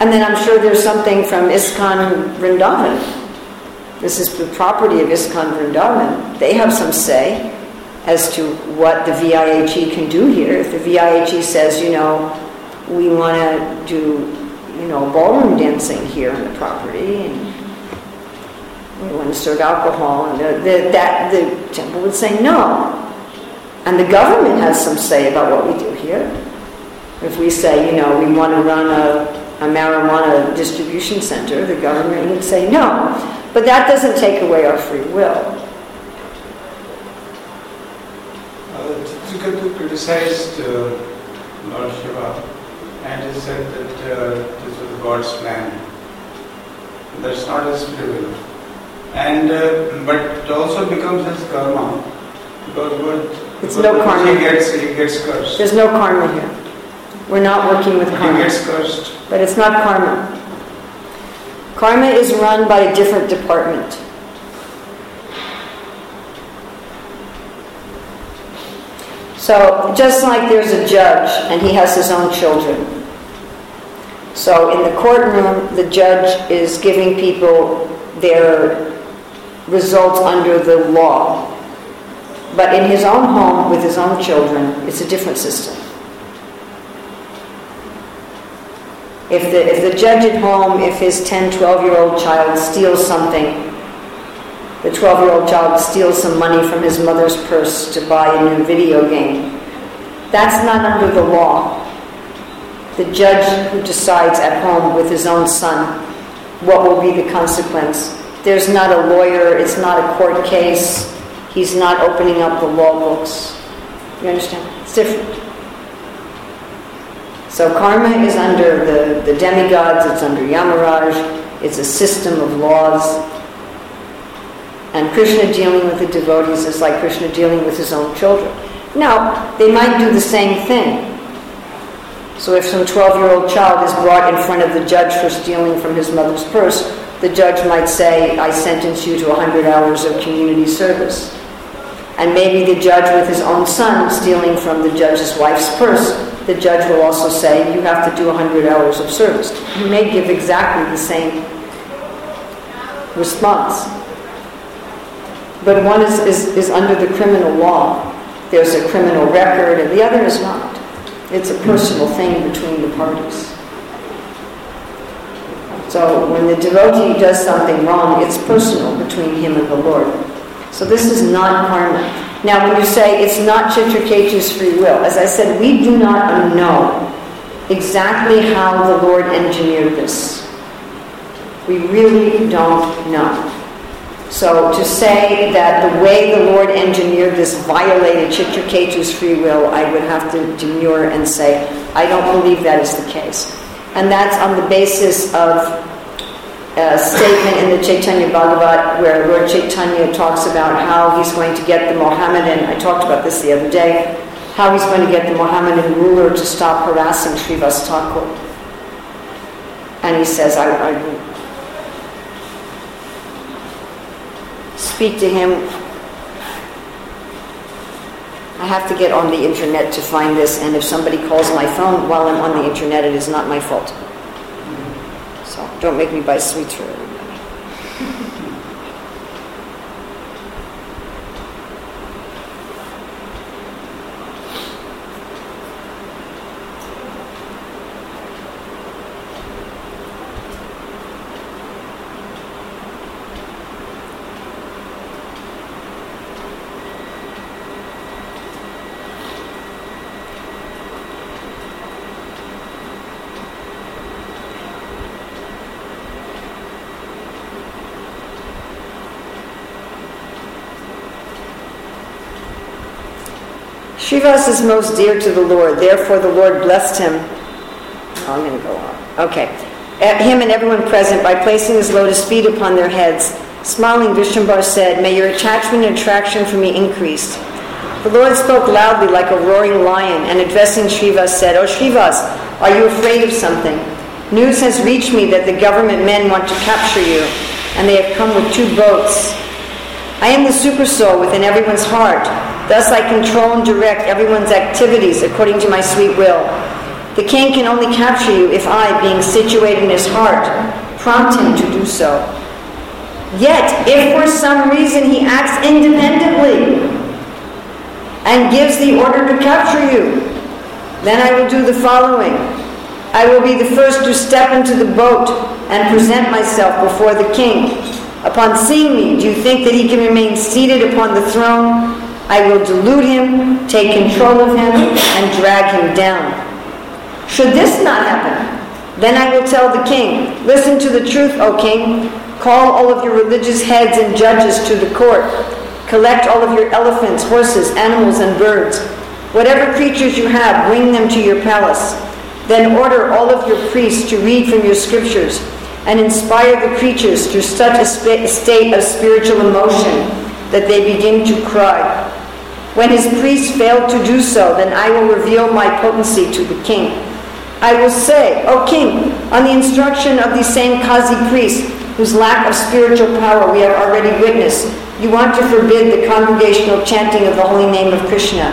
And then I'm sure there's something from ISKCON Vrindavan. This is the property of ISKCON Vrindavan. They have some say as to what the VIHE can do here. If the VIHE says, you know, we want to do, you know, ballroom dancing here on the property, and we want to serve alcohol, and the, the, that the temple would say no. And the government has some say about what we do here. If we say, you know, we want to run a, a marijuana distribution center, the government would say no. But that doesn't take away our free will. Uh, Chitraketu criticized uh, Lord Shiva and he said that uh, God's plan. That's not his free will. And uh, but it also becomes his karma because what It's no karma. he gets he gets cursed. There's no karma here. We're not working with karma. He gets cursed. But it's not karma. Karma is run by a different department. So, just like there's a judge and he has his own children. So, in the courtroom, the judge is giving people their results under the law. But in his own home with his own children, it's a different system. If the, if the judge at home, if his 10, 12 year old child steals something, the 12 year old child steals some money from his mother's purse to buy a new video game, that's not under the law. The judge who decides at home with his own son what will be the consequence. There's not a lawyer, it's not a court case, he's not opening up the law books. You understand? It's different. So karma is under the, the demigods, it's under Yamaraj, it's a system of laws. And Krishna dealing with the devotees is like Krishna dealing with his own children. Now, they might do the same thing. So if some 12-year-old child is brought in front of the judge for stealing from his mother's purse, the judge might say, I sentence you to 100 hours of community service. And maybe the judge with his own son stealing from the judge's wife's purse, the judge will also say, you have to do 100 hours of service. He may give exactly the same response. But one is, is, is under the criminal law. There's a criminal record, and the other is not. It's a personal thing between the parties. So when the devotee does something wrong, it's personal between him and the Lord. So this is not karma. Now, when you say it's not Chitraketu's free will, as I said, we do not know exactly how the Lord engineered this. We really don't know. So to say that the way the Lord engineered this violated Chitraketu's free will, I would have to demur and say, I don't believe that is the case. And that's on the basis of a statement in the Chaitanya Bhagavat where Lord Chaitanya talks about how he's going to get the Mohammedan, I talked about this the other day, how he's going to get the Mohammedan ruler to stop harassing Srivas Thakur. And he says, I, I speak to him. I have to get on the internet to find this, and if somebody calls my phone while I'm on the internet, it is not my fault. So don't make me buy sweets for everybody. Srivas is most dear to the Lord, therefore the Lord blessed him. Oh, I'm going to go on. Okay. At him and everyone present by placing his lotus feet upon their heads. Smiling, Vishvambhar said, May your attachment and attraction for me increase. The Lord spoke loudly like a roaring lion and addressing Srivas said, Oh Srivas, are you afraid of something? News has reached me that the government men want to capture you, and they have come with two boats. I am the super soul within everyone's heart. Thus I control and direct everyone's activities according to my sweet will. The king can only capture you if I, being situated in his heart, prompt him to do so. Yet, if for some reason he acts independently and gives the order to capture you, then I will do the following. I will be the first to step into the boat and present myself before the king. Upon seeing me, do you think that he can remain seated upon the throne I will delude him, take control of him, and drag him down. Should this not happen, then I will tell the king, Listen to the truth, O king. Call all of your religious heads and judges to the court. Collect all of your elephants, horses, animals, and birds. Whatever creatures you have, bring them to your palace. Then order all of your priests to read from your scriptures and inspire the creatures to such a state of spiritual emotion that they begin to cry. When his priests fail to do so, then I will reveal my potency to the king. I will say, O king, on the instruction of these same Qazi priests, whose lack of spiritual power we have already witnessed, you want to forbid the congregational chanting of the holy name of Krishna.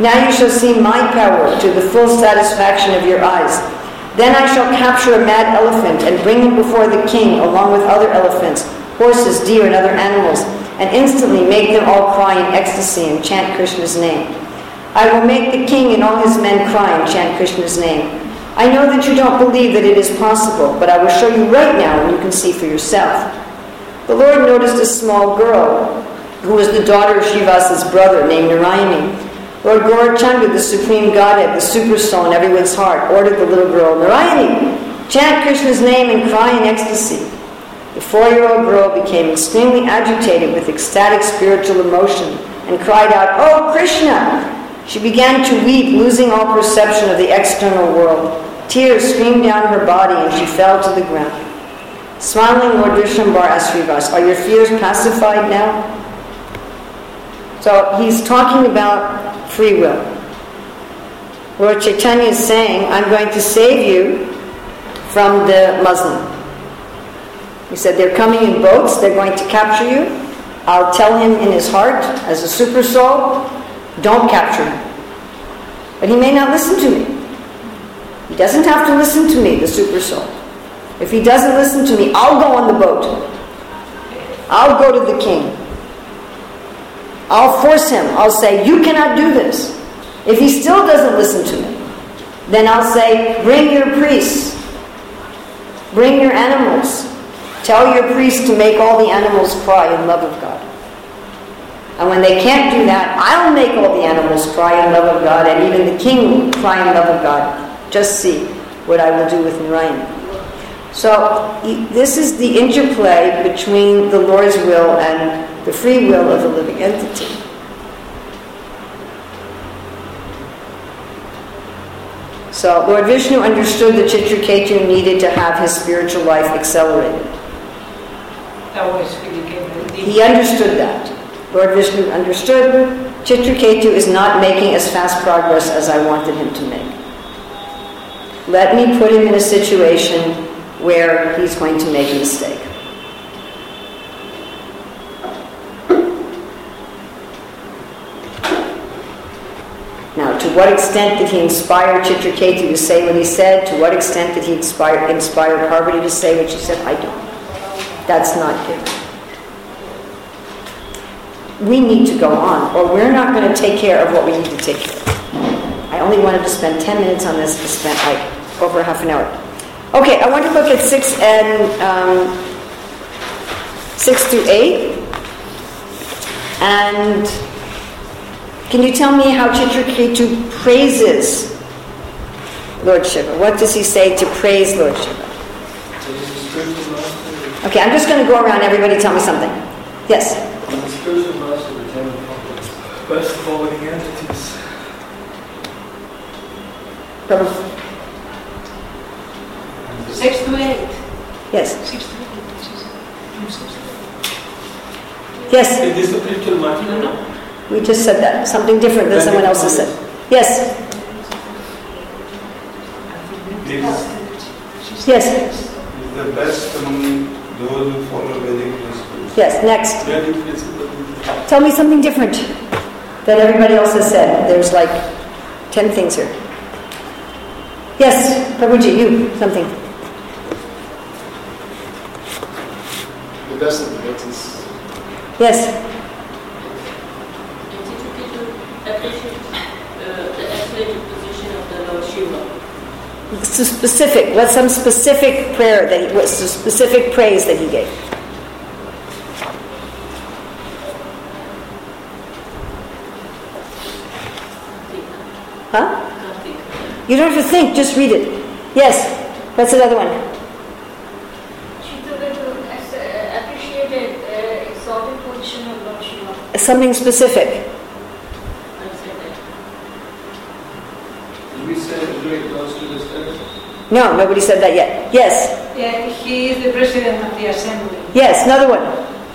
Now you shall see my power to the full satisfaction of your eyes. Then I shall capture a mad elephant and bring him before the king along with other elephants, horses, deer, and other animals and instantly make them all cry in ecstasy and chant Krishna's name. I will make the king and all his men cry and chant Krishna's name. I know that you don't believe that it is possible, but I will show you right now and you can see for yourself. The Lord noticed a small girl who was the daughter of Srivas's brother named Narayani. Lord Gaurachandra, the supreme Godhead, the super soul in everyone's heart, ordered the little girl, Narayani, chant Krishna's name and cry in ecstasy. The four year old girl became extremely agitated with ecstatic spiritual emotion and cried out, Oh, Krishna! She began to weep, losing all perception of the external world. Tears streamed down her body and she fell to the ground. Smiling, Lord Vishvambhar asked Are your fears pacified now? So he's talking about free will. Lord Chaitanya is saying, I'm going to save you from the Muslim. He said, They're coming in boats, they're going to capture you. I'll tell him in his heart, as a super soul, don't capture him. But he may not listen to me. He doesn't have to listen to me, the super soul. If he doesn't listen to me, I'll go on the boat. I'll go to the king. I'll force him. I'll say, You cannot do this. If he still doesn't listen to me, then I'll say, Bring your priests. Bring your animals. Tell your priest to make all the animals cry in love of God. And when they can't do that, I'll make all the animals cry in love of God, and even the king will cry in love of God. Just see what I will do with Narayan. So this is the interplay between the Lord's will and the free will of the living entity. So Lord Vishnu understood that Chitraketu needed to have his spiritual life accelerated. That was really good. He understood that. Lord Vishnu understood Chitraketu is not making as fast progress as I wanted him to make. Let me put him in a situation where he's going to make a mistake. Now, to what extent did he inspire Chitraketu to say what he said? To what extent did he inspire, inspire Parvati to say what she said? I don't. That's not given we need to go on, or we're not going to take care of what we need to take care of. I only wanted to spend 10 minutes on this, I spent like over half an hour. Okay, I want to look at 6 and um, 6 through 8. And can you tell me how Chitraketu praises Lord Shiva? What does he say to praise Lord Shiva? Okay, I'm just going to go around. Everybody tell me something. Yes? He's a spiritual master of the ten complex. Best of all living entities. Prabhu? Six to eight. Yes. Six to eight. From six to eight. Yes? Is this a spiritual master? No, no. We just said that. Something different than someone else has said. Yes? Yes? he's the best among those who follow Vedic principles. Yes, next. Very principle. Tell me something different that everybody else has said. There's like 10 things here. Yes, Prabhuji, you, something. The best of the devotees. Yes, It's okay to appreciate uh, the excellent position of the Lord Shiva. it's a specific. What's some specific prayer that he, what's the specific praise that he gave? Huh? You don't have to think, just read it. Yes, what's another one? Something as- No, nobody said that yet. Yes, Yeah, he is the president of the assembly. yes, another one.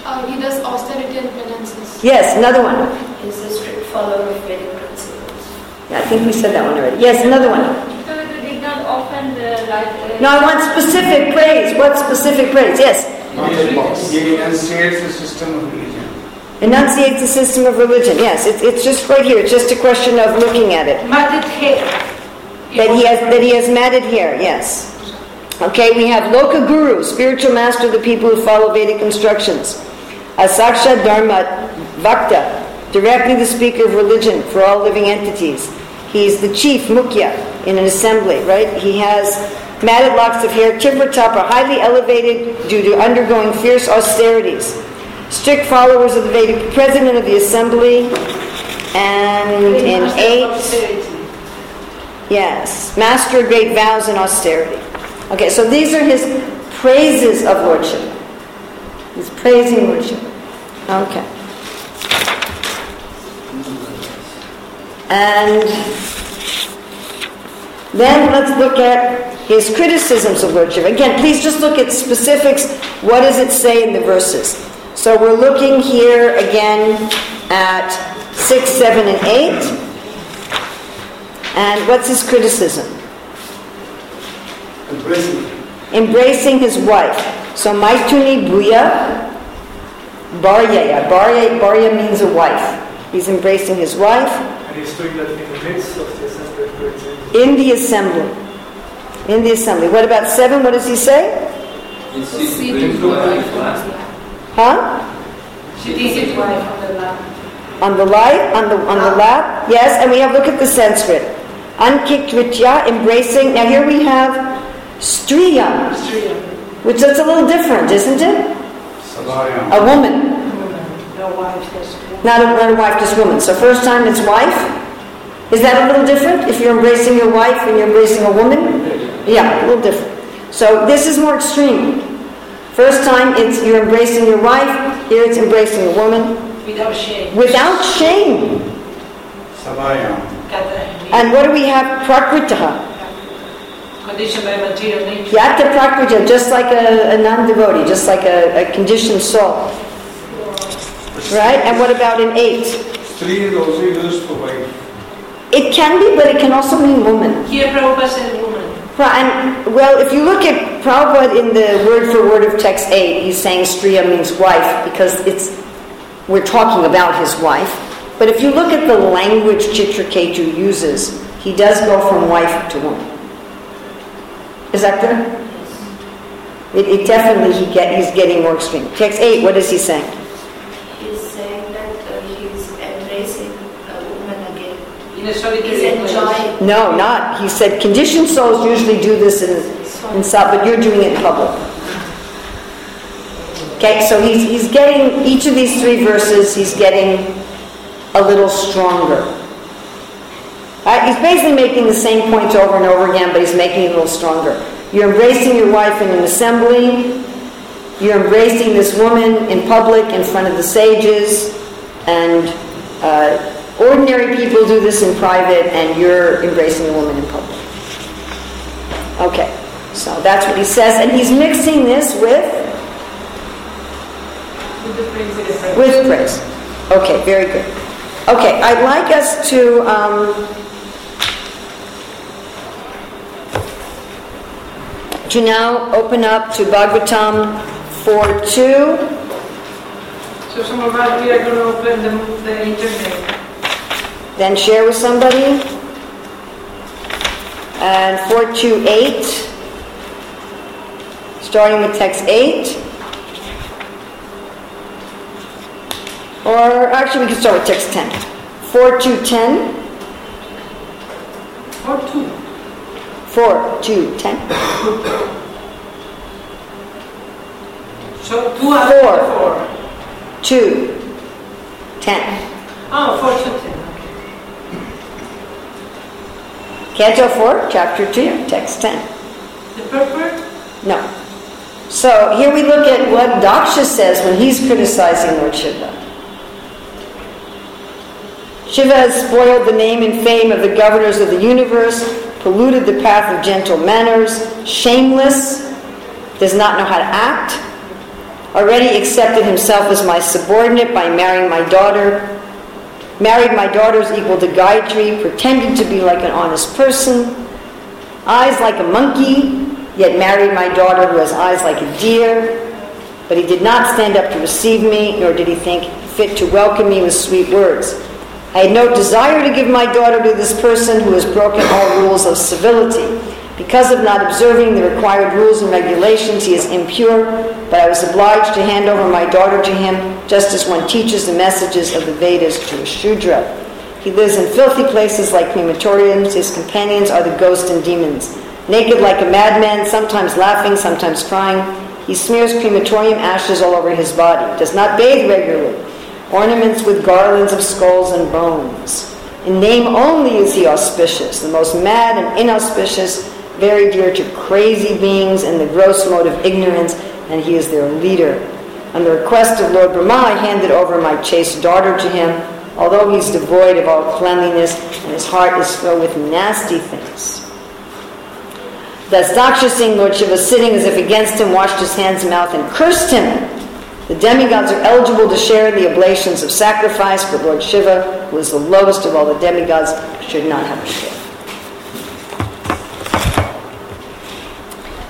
Uh, he does austerity and penances. Yes, another one. He's a strict follower of Vedic principles. Yeah, I think we said that one already. Yes, another one. Chitraketu did not often uh, like. Uh, No, I want specific praise. What specific praise? Yes. He enunciates the system of religion. Enunciate the system of religion. Yes, it's, it's just right here. It's just a question of looking at it. Matted hair. That he has that he has matted hair. Yes. Okay, we have Loka Guru, spiritual master of the people who follow Vedic instructions. Asaksha Dharma Vakta, directly the speaker of religion for all living entities. He's the chief Mukhya in an assembly, right? He has matted locks of hair, Tivratapa, highly elevated due to undergoing fierce austerities. Strict followers of the Vedic, president of the assembly, and in eight. Yes, master great vows and austerity. Okay, so these are his praises of lordship. He's praising lordship. Okay. And then let's look at his criticisms of lordship. Again, please just look at specifics. What does it say in the verses? So we're looking here again at 6, 7, and 8. And what's his criticism? Embracing. Embracing his wife. So Maituni Bhuya, Bharyaya. Bharya, Bharya means a wife. He's embracing his wife And he's doing that in the midst of the assembly of great saints. in the assembly. In the assembly. What about seven? What does he say? He's seated to life. Huh? She did on the lap. On the light, on the on the ah. lap. Yes, and we have look at the Sanskrit. Ankikritya, embracing. Now here we have Striya, which that's a little different, isn't it? Sabhayam. A woman. The Not a wife, just one. Not a, not a wife, just woman. So first time it's wife. Is that a little different if you're embracing your wife and you're embracing a woman? Yeah, a little different. So this is more extreme. First time it's you're embracing your wife, here it's embracing a woman Without shame. without shame. Sabhayam. Kata- And what do we have? Prakritaha. Conditioned by material nature. Yatta prakrita, just like a, a non-devotee, just like a, a conditioned soul. Right? And what about an eight? Stree is also used for wife. It can be, but it can also mean woman. Here Prabhupada said woman. Right, and well, if you look at Prabhupada in the word for word of text 8, he's saying Striya means wife because it's we're talking about his wife. But if you look at the language Chitraketu uses, he does go from wife to woman. Is that clear? It, it definitely he get he's getting more extreme. Text 8, what is he saying? He's saying that uh, he's embracing a woman again. In a He's solitary place. enjoying. No, not. He said conditioned souls usually do this in, in sub, but you're doing it in public. Okay, so he's, he's getting, each of these three verses, he's getting a little stronger. Right? He's basically making the same points over and over again, but he's making it a little stronger. You're embracing your wife in an assembly. You're embracing this woman in public in front of the sages. And uh, ordinary people do this in private, and you're embracing a woman in public. Okay, so that's what he says. And he's mixing this with With praise. with praise. Okay, very good. Okay, I'd like us to um, to now open up to Bhagavatam 4.2. So some of us, we are going to open the, the internet. then share with somebody. And 428, starting with text 8. Or actually, we can start with text 10. 4 to 10. Or two. 4 to 10. So two after Four. four. 2, 10. Oh, four to ten. Okay. Canto 4, chapter 2, text 10. The purport? No. So here we look at what Daksha says when he's criticizing Lord Shiva. Shiva has spoiled the name and fame of the governors of the universe, polluted the path of gentle manners, shameless, does not know how to act, already accepted himself as my subordinate by marrying my daughter, married my daughters equal to Gayatri, pretended to be like an honest person, eyes like a monkey, yet married my daughter who has eyes like a deer. But he did not stand up to receive me, nor did he think fit to welcome me with sweet words. I had no desire to give my daughter to this person who has broken all rules of civility. Because of not observing the required rules and regulations, he is impure, but I was obliged to hand over my daughter to him, just as one teaches the messages of the Vedas to a Shudra. He lives in filthy places like crematoriums. His companions are the ghosts and demons. Naked like a madman, sometimes laughing, sometimes crying, he smears crematorium ashes all over his body, does not bathe regularly, ornaments with garlands of skulls and bones. In name only is he auspicious, the most mad and inauspicious, very dear to crazy beings in the gross mode of ignorance, and he is their leader. On the request of Lord Brahma, I handed over my chaste daughter to him, although he's devoid of all cleanliness and his heart is filled with nasty things. Thus Daksha Singh, Lord Shiva, sitting as if against him, washed his hands and mouth and cursed him. The demigods are eligible to share in the oblations of sacrifice, but Lord Shiva, who is the lowest of all the demigods, should not have a share.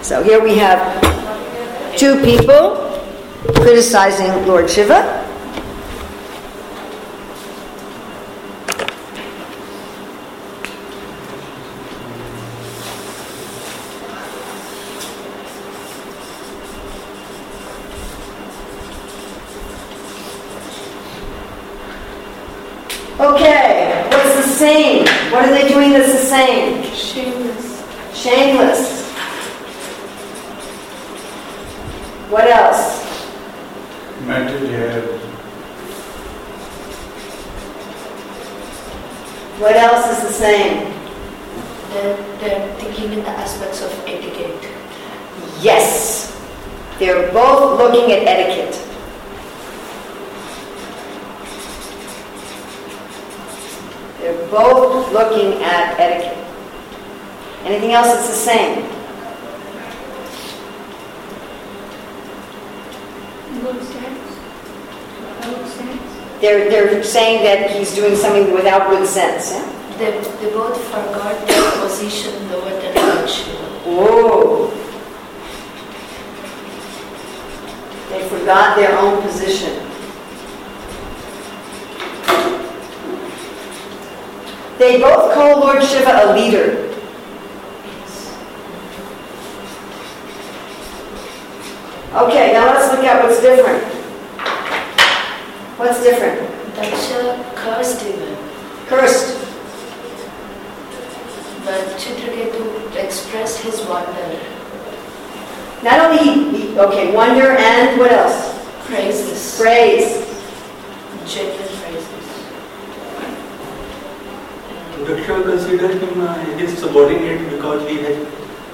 So here we have two people criticizing Lord Shiva. Shameless. Shameless. What else? Material. What else is the same? They're, they're thinking in the aspects of etiquette. Yes. They're both looking at etiquette. They're both looking at etiquette. Anything else that's the same? Good sense. Good sense. They're, they're saying that he's doing something without good sense. Yeah? They, they both forgot their position Lord Shiva. Whoa. They forgot their own position. They both call Lord Shiva a leader. Okay, now let's look at what's different. What's different? Daksha cursed even, Cursed. but Chitraketu expressed his wonder, Not only he, he- okay, wonder and what else? praises, Praise. genuine praises. Daksha considered him uh, his subordinate because he had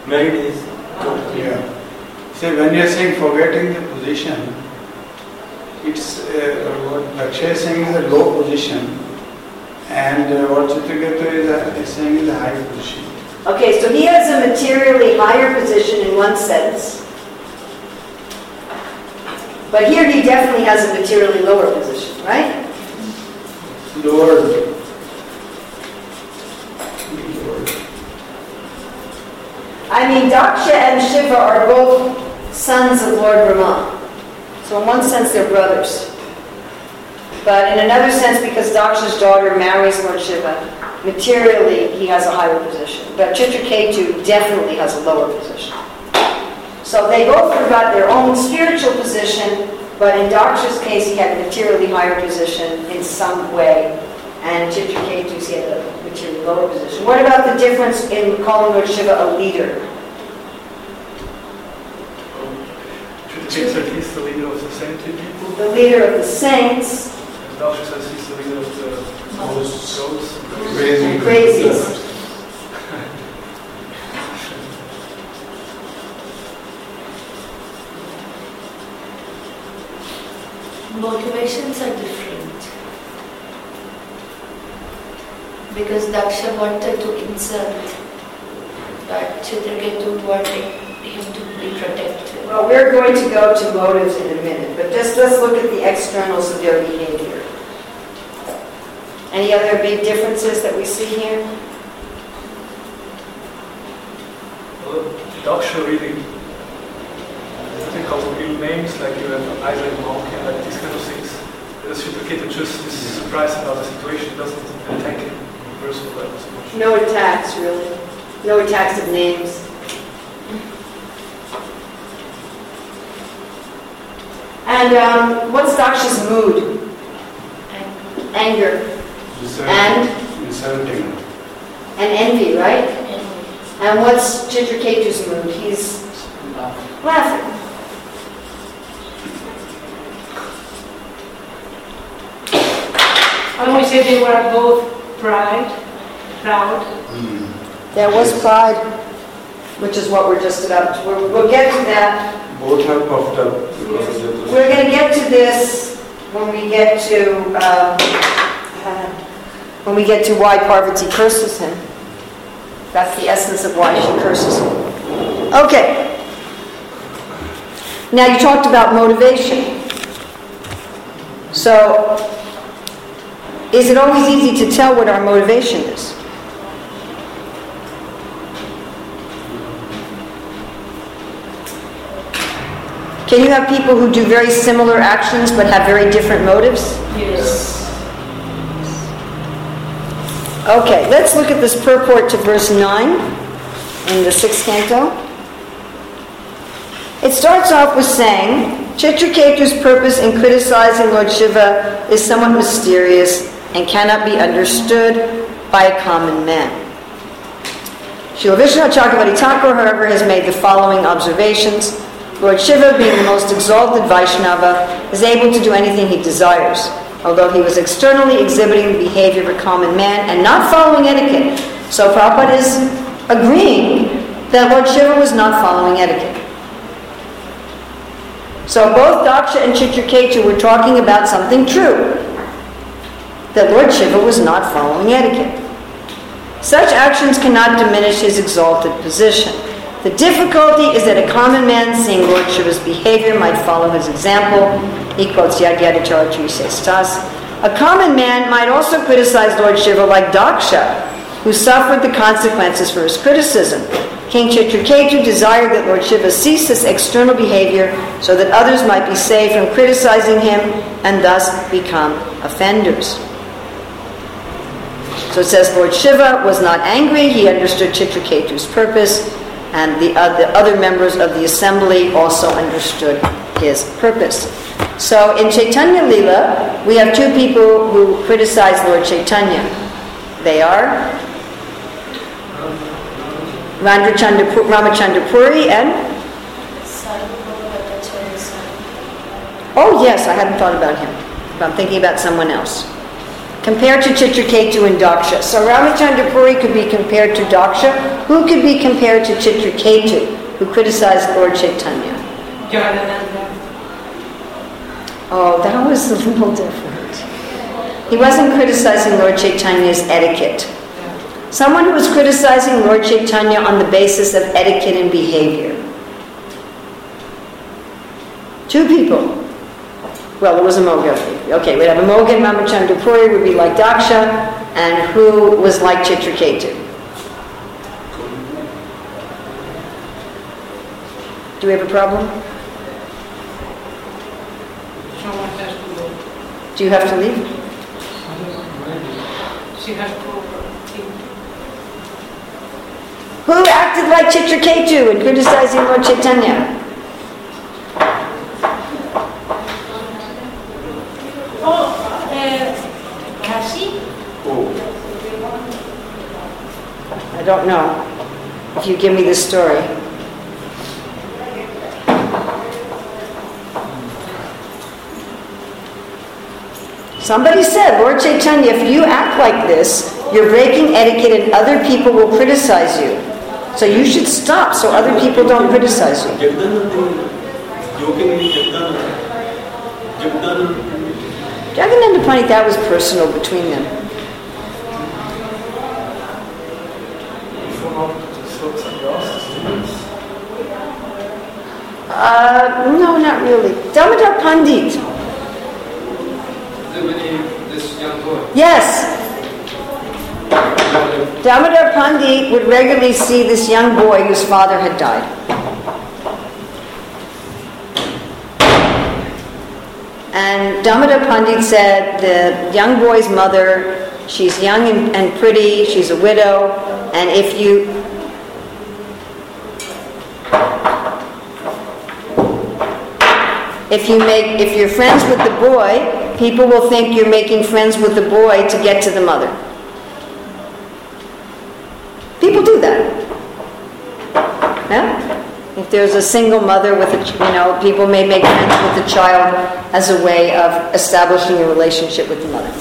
married his daughter. Yeah. See, when you're saying forgetting the position, it's uh, what Daksha is saying is a low position, and uh, what Chitraketu is, uh, is saying is a high position. Okay, so he has a materially higher position in one sense. But here he definitely has a materially lower position, right? Lower. I mean, Daksha and Shiva are both sons of Lord Brahma. So in one sense, they're brothers. But in another sense, because Daksha's daughter marries Lord Shiva, materially he has a higher position. But Chitraketu definitely has a lower position. So they both forgot their own spiritual position, but in Daksha's case, he had a materially higher position in some way, and Chitraketu's he had a materially lower position. What about the difference in calling Lord Shiva a leader? Chitrake said he's the leader of the saintly people. The leader of the saints And Daksha says he's the leader of the Most goats. crazy. and crazies. Motivations are different. Because Daksha wanted to insult, but Chitraketu wanted him to be protected. Well, we're going to go to motives in a minute, but just let's look at the externals of their behavior. Any other big differences that we see here? Well, Daksha really think of real names like you have Isaac Monkey and like these kind of things. Whereas Chitraketu just is surprised about the situation, doesn't attack him on a personal level. No attacks, really. No attacks of names. And um, what's Daksha's mood? And, Anger Insulting. and Insulting. and envy, right? and And what's Chitraketu's mood? He's laughing. When we say they were both pride, proud, There was pride, which is what we're just about. to- We'll, we'll get to that. Both are puffed up because of their. We're going to get to this when we get to um, uh, when we get to why Parvati curses him. That's the essence of why she curses him. Okay. Now you talked about motivation. So, is it always easy to tell what our motivation is? Can you have people who do very similar actions but have very different motives? yes. Okay, let's look at this purport to verse 9 in the sixth canto. It starts off with saying, Chitraketu's purpose in criticizing Lord Shiva is somewhat mysterious and cannot be understood by common man. Srila Vishvanatha Chakravarti Thakur, however, has made the following observations. Lord Shiva, being the most exalted Vaishnava, is able to do anything he desires. although he was externally exhibiting the behavior of a common man and not following etiquette. So Prabhupada is agreeing that Lord Shiva was not following etiquette. So both Daksha and Chitraketu were talking about something true. That Lord Shiva was not following etiquette. Such actions cannot diminish his exalted position. The difficulty is that a common man seeing Lord Shiva's behavior might follow his example. He quotes Yad Yadacharya Stas. A common man might also criticize Lord Shiva like Daksha, who suffered the consequences for his criticism. King Chitraketu desired that Lord Shiva cease this external behavior so that others might be saved from criticizing him and thus become offenders. So it says Lord Shiva was not angry, he understood Chitraketu's purpose, and the, uh, the other members of the assembly also understood his purpose. So in Chaitanya Lila, we have two people who criticize Lord Chaitanya. They are Ramachandra Puri and Oh yes, I hadn't thought about him. I'm thinking about someone else. Compared to Chitraketu and Daksha. So Ramachandrapuri could be compared to Daksha. Who could be compared to Chitraketu, who criticized Lord Chaitanya? Oh, that was a little different. He wasn't criticizing Lord Chaitanya's etiquette. Someone who was criticizing Lord Chaitanya on the basis of etiquette and behavior. Two people. Well, it was Amogha. Okay, we'd have Amogha and Ramachandra would be like Daksha, and who was like Chitraketu? Do we have a problem? Do you have to leave? She has to. Who acted like Chitraketu in criticizing Lord Chaitanya? Oh, uh, Kashi? I don't know. If you give me the story. Somebody said, Lord Chaitanya, if you act like this, you're breaking etiquette and other people will criticize you. So you should stop so other people don't criticize you. Jagannath Pandit, that was personal between them. Uh, no, not really. Damodar Pandit. Yes. Damodar Pandit would regularly see this young boy whose father had died. And Damodar Pandit said the young boy's mother, she's young and, pretty, she's a widow, and if you if you make if you're friends with the boy, people will think you're making friends with the boy to get to the mother. People do that. Yeah? If there's a single mother with a, you know, people may make friends with the child as a way of establishing a relationship with the mother.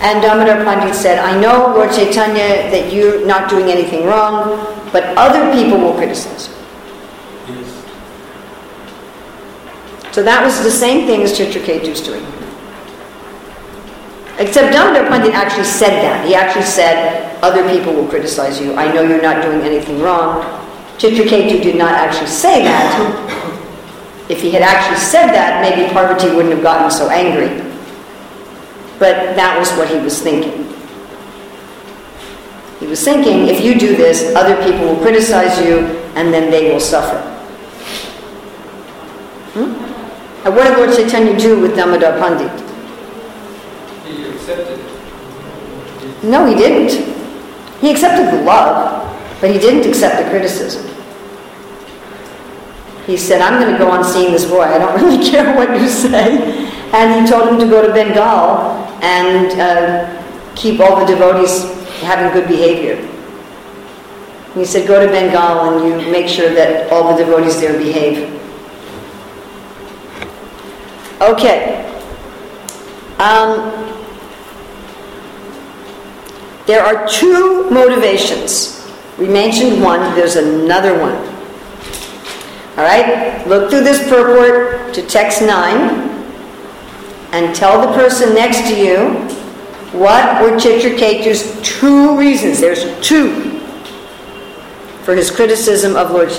And Damodar Pandit said, I know, Lord Chaitanya, that you're not doing anything wrong, but other people will criticize you. So that was the same thing as Chitraketu's doing. Except Damodar Pandit actually said that. He actually said, other people will criticize you. I know you're not doing anything wrong. Chitraketu did not actually say that. If he had actually said that, maybe Parvati wouldn't have gotten so angry. But that was what he was thinking. He was thinking, if you do this, other people will criticize you, and then they will suffer. Hmm? And what did Lord Chaitanya do with Damodar Pandit? He accepted it. No, he didn't. He accepted the love, but he didn't accept the criticism. He said, I'm going to go on seeing this boy. I don't really care what you say. And he told him to go to Bengal and uh, keep all the devotees having good behavior. He said, go to Bengal and you make sure that all the devotees there behave. Okay. Um, there are two motivations. We mentioned one, there's another one. All right? Look through this purport to text 9 and tell the person next to you what were Chitraketu's two reasons. There's two for his criticism of Lord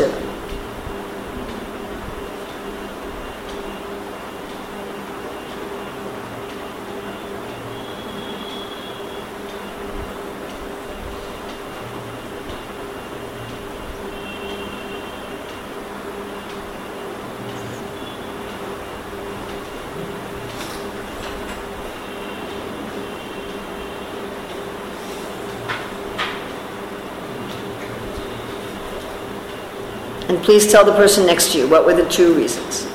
please tell the person next to you what were the two reasons.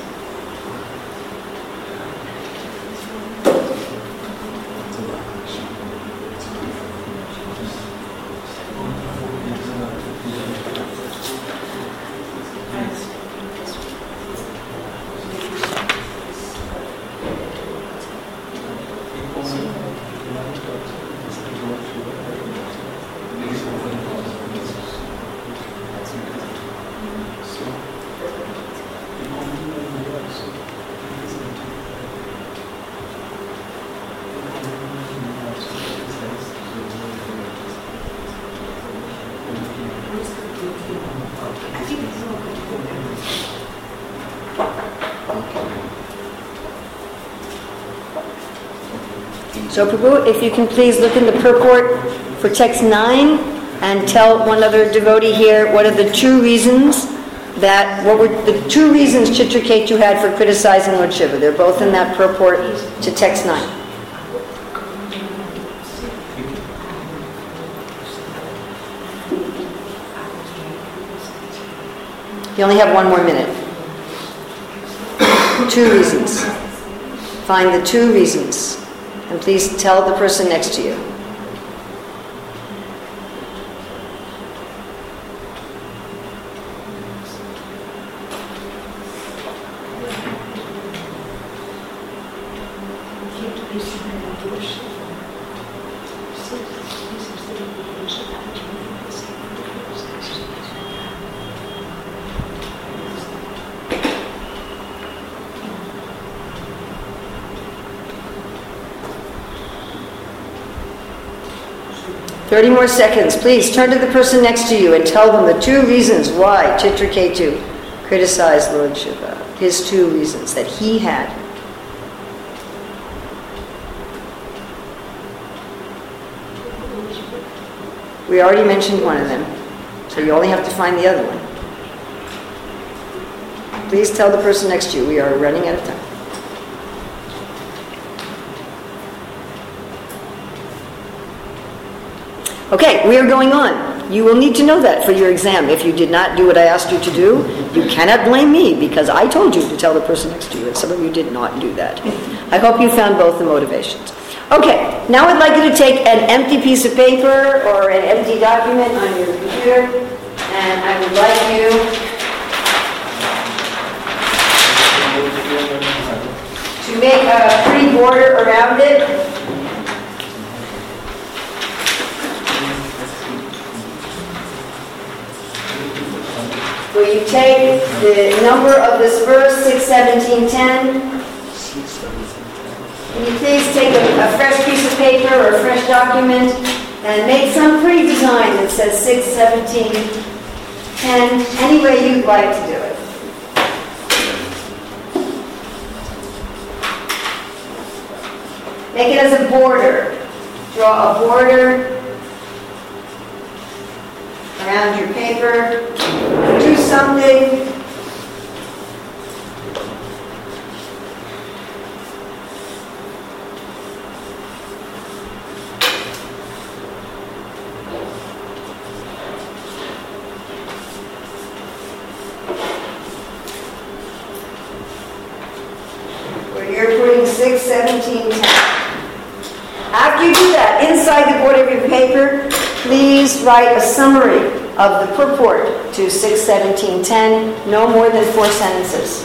So, Prabhu, if you can please look in the purport for text 9 and tell one other devotee here what are the two reasons that, what were the two reasons Chitraketu had for criticizing Lord Shiva? They're both in that purport to text 9. You only have one more minute. two reasons. Find the two reasons. And please tell the person next to you. Thirty more seconds. Please turn to the person next to you and tell them the two reasons why Chitraketu criticized Lord Shiva. His two reasons that he had. We already mentioned one of them, so you only have to find the other one. Please tell the person next to you. We are running out of time. Okay, we are going on. You will need to know that for your exam. If you did not do what I asked you to do, you cannot blame me because I told you to tell the person next to you, and some of you did not do that. I hope you found both the motivations. Okay, now I'd like you to take an empty piece of paper or an empty document on your computer, and I would like you to make a pretty border around it. Will you take the number of this verse, 61710? Can you please take a, a fresh piece of paper or a fresh document and make some pretty design that says 61710 any way you'd like to do it. Make it as a border. Draw a border around your paper. Do something. Putting 6, 17, 10. After you do that, inside the border of your paper, please write a summary of the purport to 61710, no more than four sentences.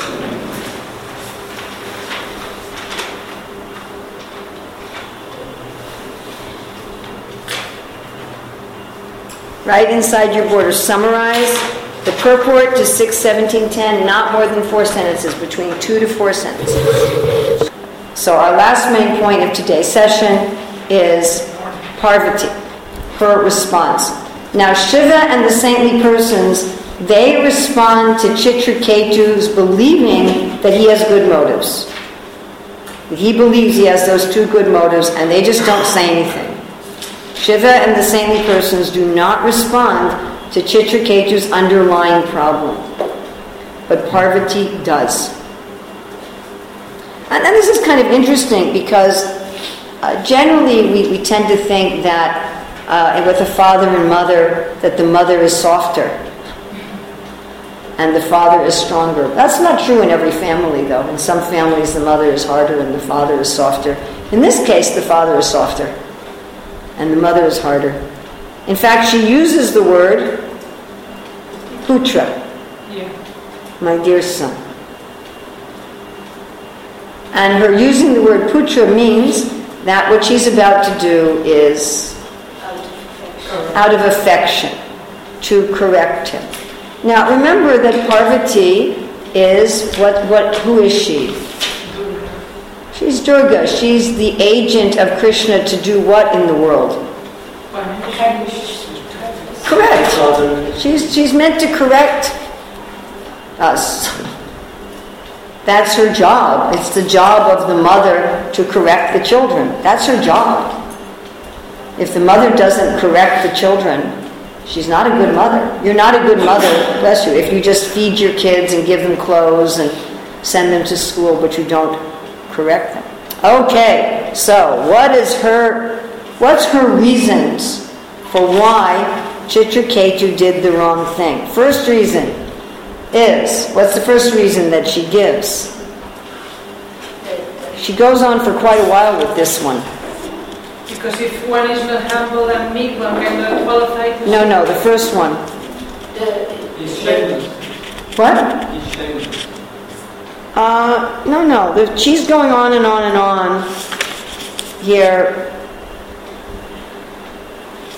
Right inside your border, summarize the purport to 61710, not more than four sentences, between two to four sentences. So, our last main point of today's session is Parvati her response. Now Shiva and the saintly persons, they respond to Chitraketu's believing that he has good motives. He believes he has those two good motives and they just don't say anything. Shiva and the saintly persons do not respond to Chitraketu's underlying problem, but Parvati does. And, and this is kind of interesting because uh, generally we, we tend to think that uh, with a father and mother, that the mother is softer and the father is stronger. That's not true in every family, though. In some families, the mother is harder and the father is softer. In this case, the father is softer and the mother is harder. In fact, she uses the word putra, Yeah. my dear son. And her using the word putra means that what she's about to do is out of affection to correct him. Now remember that Parvati is what what who is she? She's Durga. She's the agent of Krishna to do what in the world? Correct. She's she's meant to correct us. That's her job. It's the job of the mother to correct the children. That's her job. If the mother doesn't correct the children, she's not a good mother. You're not a good mother, bless you, if you just feed your kids and give them clothes and send them to school, but you don't correct them. Okay, so what is her what's her reasons for why Chitraketu did the wrong thing? First reason is what's the first reason that she gives? She goes on for quite a while with this one. Because if one is not humble and meek, one cannot qualify to... No, no, the first one. He's shameless. What? He's shameless. Uh, no, no. The, she's going on and on and on here.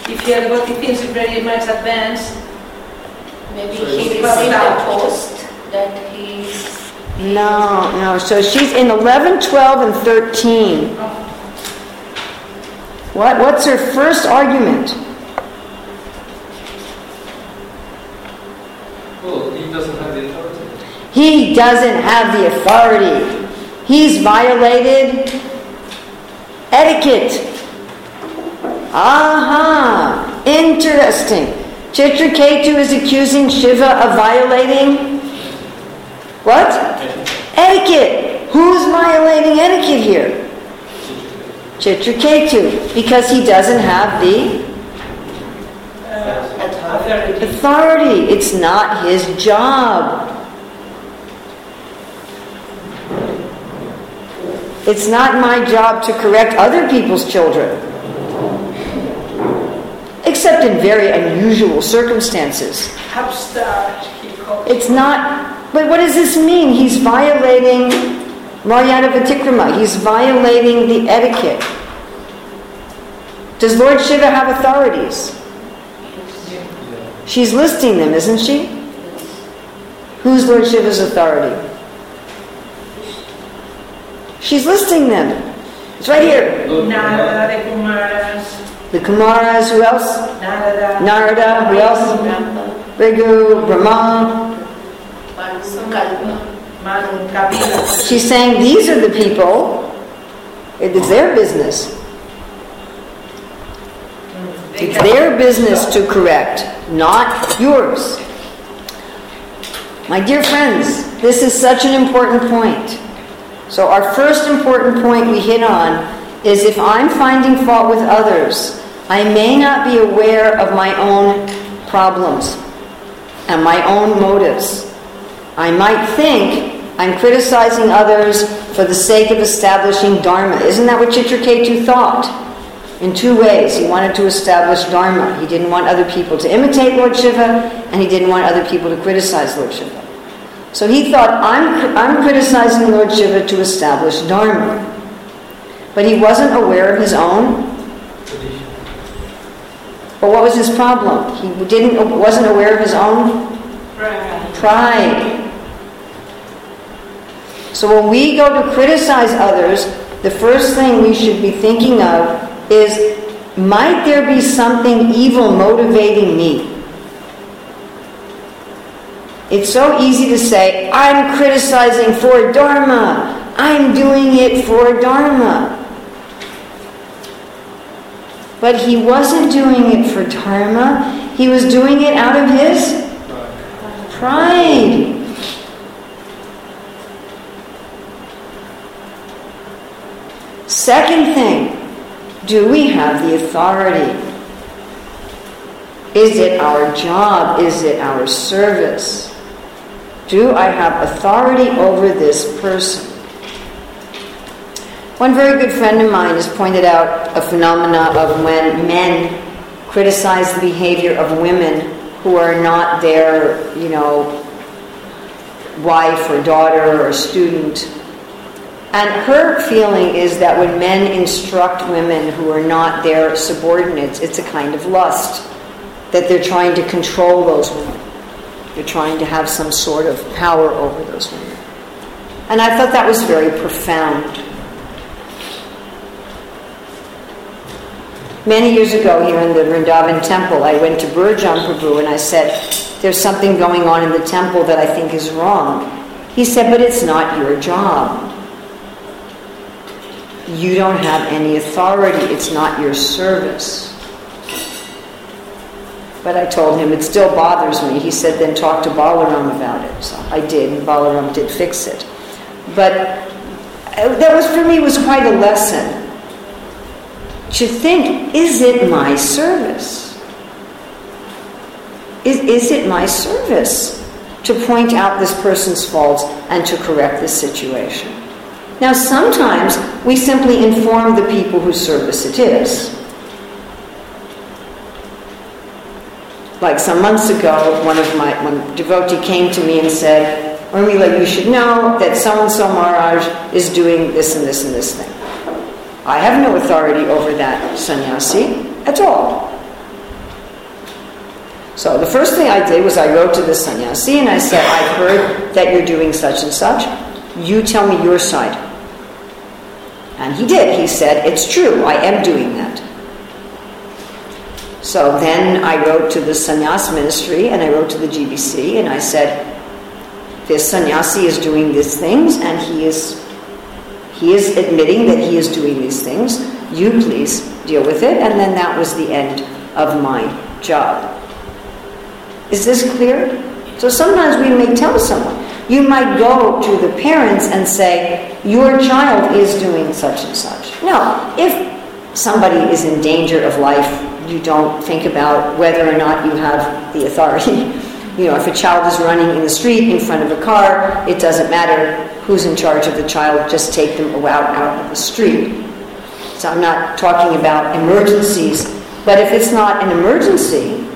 If he had got the things very much advanced, Maybe So he it's- received a post that he's No, no. So she's in 11, 12, and 13. What? What's her first argument? Well, he doesn't have the authority. He doesn't have the authority. He's violated etiquette. Aha! Interesting. Chitraketu is accusing Shiva of violating what? Etiquette. Who's violating etiquette here? Chitraketu, because he doesn't have the authority. authority. It's not his job. It's not my job to correct other people's children. Except in very unusual circumstances. Upstart, he called It's not, but what does this mean? He's violating Maryada Vyatikrama. He's violating the etiquette. Does Lord Shiva have authorities? She's listing them, isn't she? Who's Lord Shiva's authority? She's listing them. It's right here. Narada, the Kumaras, The Kumaras, who else? Narada, Narada, who else? Brahma, Bhrigu, Brahma. She's saying these are the people. It's their business. It's their business to correct, not yours. My dear friends, this is such an important point. So, our first important point we hit on is if I'm finding fault with others, I may not be aware of my own problems and my own motives. I might think I'm criticizing others for the sake of establishing Dharma. Isn't that what Chitraketu thought? In two ways. He wanted to establish Dharma. He didn't want other people to imitate Lord Shiva, and he didn't want other people to criticize Lord Shiva. So he thought, I'm, I'm criticizing Lord Shiva to establish Dharma. But he wasn't aware of his own But what was his problem? He didn't, wasn't aware of his own pride. So when we go to criticize others, the first thing we should be thinking of is might there be something evil motivating me? It's so easy to say, I'm criticizing for Dharma. I'm doing it for Dharma. But he wasn't doing it for Dharma. He was doing it out of his pride. Second thing, do we have the authority? Is it our job? Is it our service? Do I have authority over this person? One very good friend of mine has pointed out a phenomena of when men criticize the behavior of women who are not their, you know, wife or daughter or student. And her feeling is that when men instruct women who are not their subordinates, it's a kind of lust, that they're trying to control those women. They're trying to have some sort of power over those women. And I thought that was very profound. Many years ago here in the Vrindavan temple, I went to Burjan Prabhu and I said, There's something going on in the temple that I think is wrong. He said, But it's not your job. You don't have any authority, it's not your service. But I told him it still bothers me. He said, Then talk to Balaram about it. So I did, and Balaram did fix it. But uh, that was, for me, was quite a lesson to think, is it my service? Is, is it my service to point out this person's faults and to correct this situation? Now, sometimes we simply inform the people whose service it is. Like some months ago, one of my one devotee came to me and said, Urmila, you should know that so and so Maharaj is doing this and this and this thing. I have no authority over that sannyasi at all. So the first thing I did was I wrote to the sannyasi and I said, I've heard that you're doing such and such. You tell me your side. And he did. He said, It's true, I am doing that. So then I wrote to the sannyas ministry and I wrote to the GBC and I said, This sannyasi is doing these things and he is he is admitting that he is doing these things. You please deal with it. And then that was the end of my job. Is this clear? So sometimes we may tell someone, you might go to the parents and say, Your child is doing such and such. No, if somebody is in danger of life, you don't think about whether or not you have the authority. You know, if a child is running in the street in front of a car, it doesn't matter who's in charge of the child, just take them out, out of the street. So I'm not talking about emergencies, but if it's not an emergency,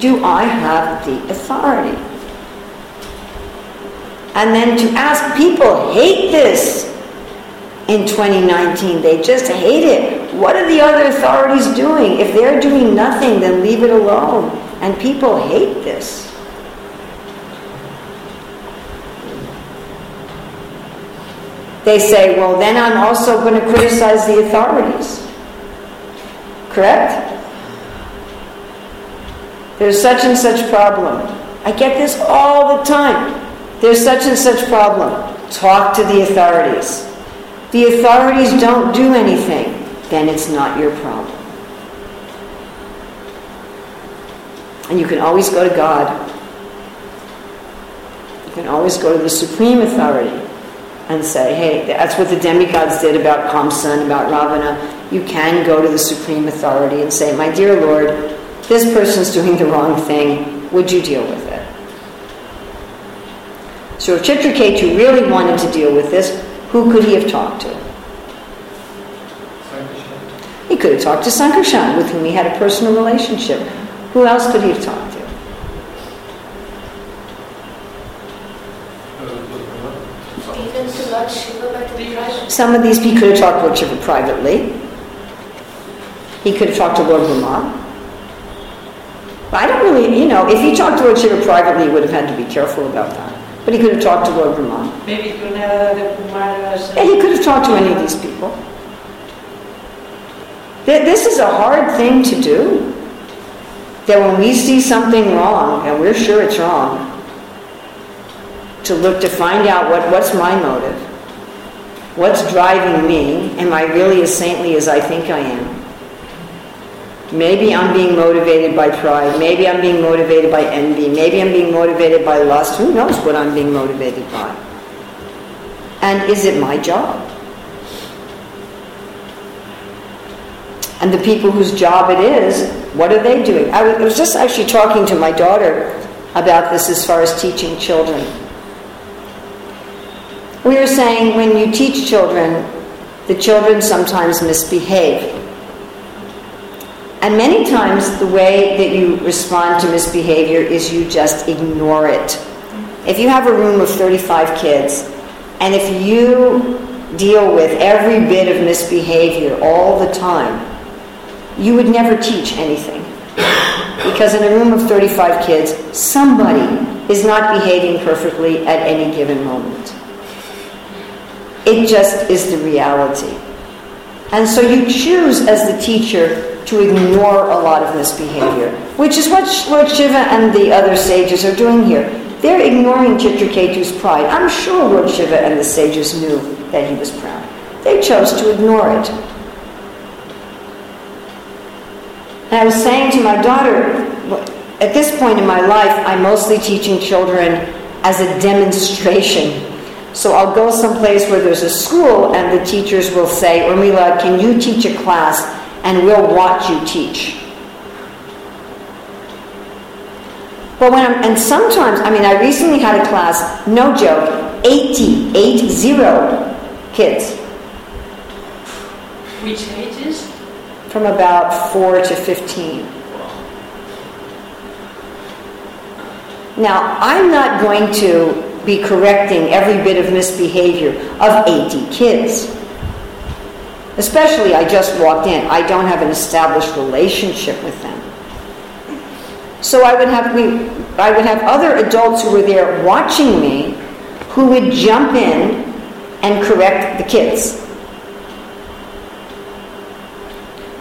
do I have the authority? And then to ask people hate this in 2019. They just hate it. What are the other authorities doing? If they're doing nothing, then leave it alone. And people hate this. They say, well, then I'm also going to criticize the authorities. Correct? There's such and such problem. I get this all the time. There's such and such problem. Talk to the authorities. The authorities don't do anything, then it's not your problem. And you can always go to God. You can always go to the supreme authority and say, hey, that's what the demigods did about Kamsa and about Ravana. You can go to the supreme authority and say, my dear Lord, this person's doing the wrong thing. Would you deal with it? So if Chitraketu really wanted to deal with this, who could he have talked to? He could have talked to Sankarshan, with whom he had a personal relationship. Who else could he have talked to? Even to Lord Shiva, but. Some of these he could have talked to Lord Shiva privately. He could have talked to Lord Brahma. I don't really, you know, if he talked to Lord Shiva privately, he would have had to be careful about that. But he could have talked to Lord Brahma. Maybe Narada de Kumaras. Yeah, he could have talked to any of these people. This is a hard thing to do. That when we see something wrong, and we're sure it's wrong, to look to find out what, what's my motive? What's driving me? Am I really as saintly as I think I am? Maybe I'm being motivated by pride. Maybe I'm being motivated by envy. Maybe I'm being motivated by lust. Who knows what I'm being motivated by? And is it my job? And the people whose job it is, what are they doing? I was- just actually talking to my daughter about this as far as teaching children. We were saying when you teach children, the children sometimes misbehave. And many times the way that you respond to misbehavior is you just ignore it. If you have a room of 35 kids, and if you deal with every bit of misbehavior all the time, you would never teach anything. Because in a room of 35 kids, somebody is not behaving perfectly at any given moment. It just is the reality. And so you choose as the teacher to ignore a lot of misbehavior, which is what Lord Shiva and the other sages are doing here. They're ignoring Chitraketu's pride. I'm sure Lord Shiva and the sages knew that he was proud. They chose to ignore it. And I was saying to my daughter, at this point in my life, I'm mostly teaching children as a demonstration. So I'll go someplace where there's a school and the teachers will say, Urmila, can you teach a class and we'll watch you teach. But when I'm, and sometimes, I mean, I recently had a class, no joke, 80, 80 kids Which ages? from about 4 to 15. Now, I'm not going to be correcting every bit of misbehavior of 80 kids. Especially, I just walked in. I don't have an established relationship with them. So I would have we, I would have other adults who were there watching me, who would jump in and correct the kids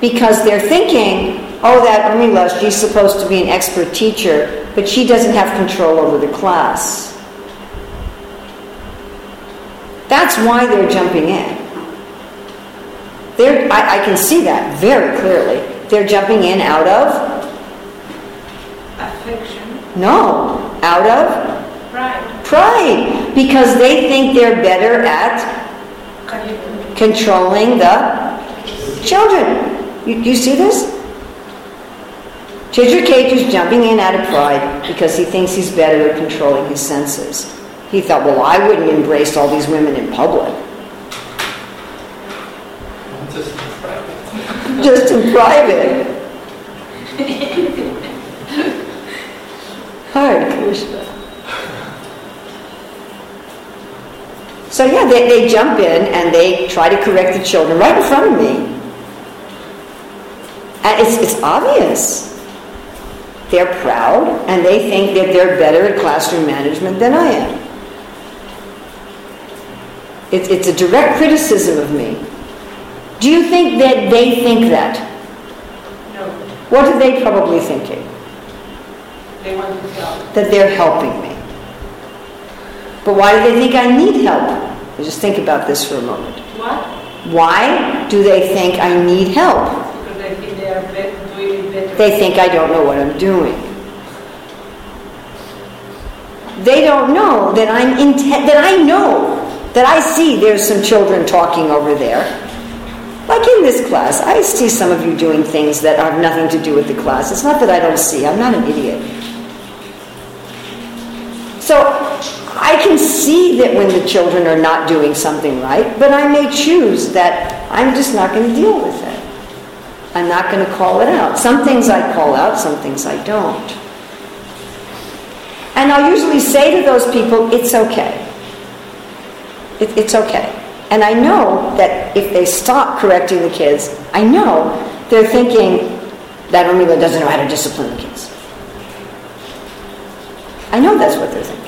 because they're thinking, oh, that Urmila, she's supposed to be an expert teacher, but she doesn't have control over the class. That's why they're jumping in. They're, I, I can see that very clearly. They're jumping in out of Affection, no, out of pride, pride, because they think they're better at controlling the children. You, you see this? Chitraketu's jumping in out of pride because he thinks he's better at controlling his senses. He thought, well, I wouldn't embrace all these women in public, Just private. just in private. Krishna. So yeah, they, they jump in and they try to correct the children right in front of me. And it's, it's obvious. They're proud and they think that they're better at classroom management than I am. It's, it's a direct criticism of me. Do you think that they think that? No, What are they probably thinking? they want to help. That they're helping me. But why do they think I need help? Just think about this for a moment. What? Why do they think I need help? Because they think they are better, doing it better. They think I don't know what I'm doing. They don't know that I'm intent that I know that I see there's some children talking over there. Like in this class, I see some of you doing things that have nothing to do with the class. It's not that I don't see, I'm not an idiot. So I can see that when the children are not doing something right, but I may choose that I'm just not going to deal with it. I'm not going to call it out. Some things I call out, some things I don't. And I'll usually say to those people, it's okay. It, it's okay. And I know that if they stop correcting the kids, I know they're thinking that Urmila doesn't know how to discipline the kids. I know that's what they're thinking.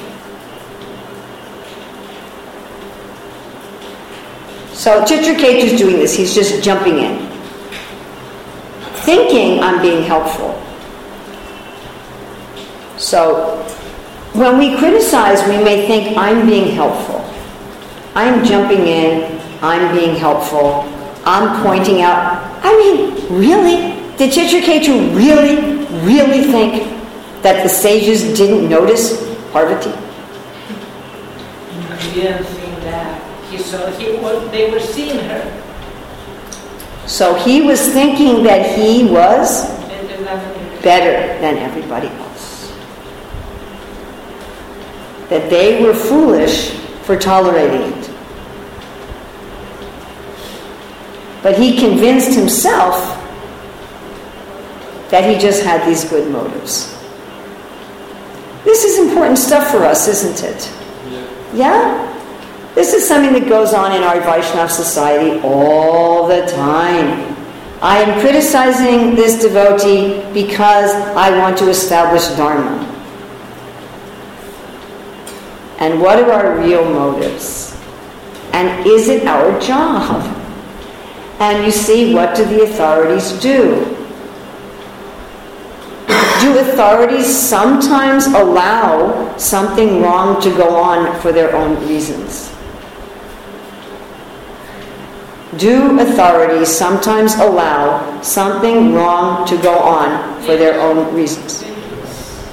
So Chitraketu's doing this, he's just jumping in. Thinking I'm being helpful. So when we criticize, we may think I'm being helpful. I'm jumping in, I'm being helpful, I'm pointing out. I mean, really? Did Chitraketu really, really think that the sages didn't notice Parvati? He didn't think that. He saw, he, was, they were seeing her. So he was thinking that he was And then nothing- better than everybody else. That they were foolish for tolerating. But he convinced himself that he just had these good motives. This is important stuff for us, isn't it? Yeah? This is something that goes on in our Vaishnav society all the time. I am criticizing this devotee because I want to establish Dharma. And what are our real motives? And is it our job? And you see, what do the authorities do? Do authorities sometimes allow something wrong to go on for their own reasons? Do authorities sometimes allow something wrong to go on for their own reasons?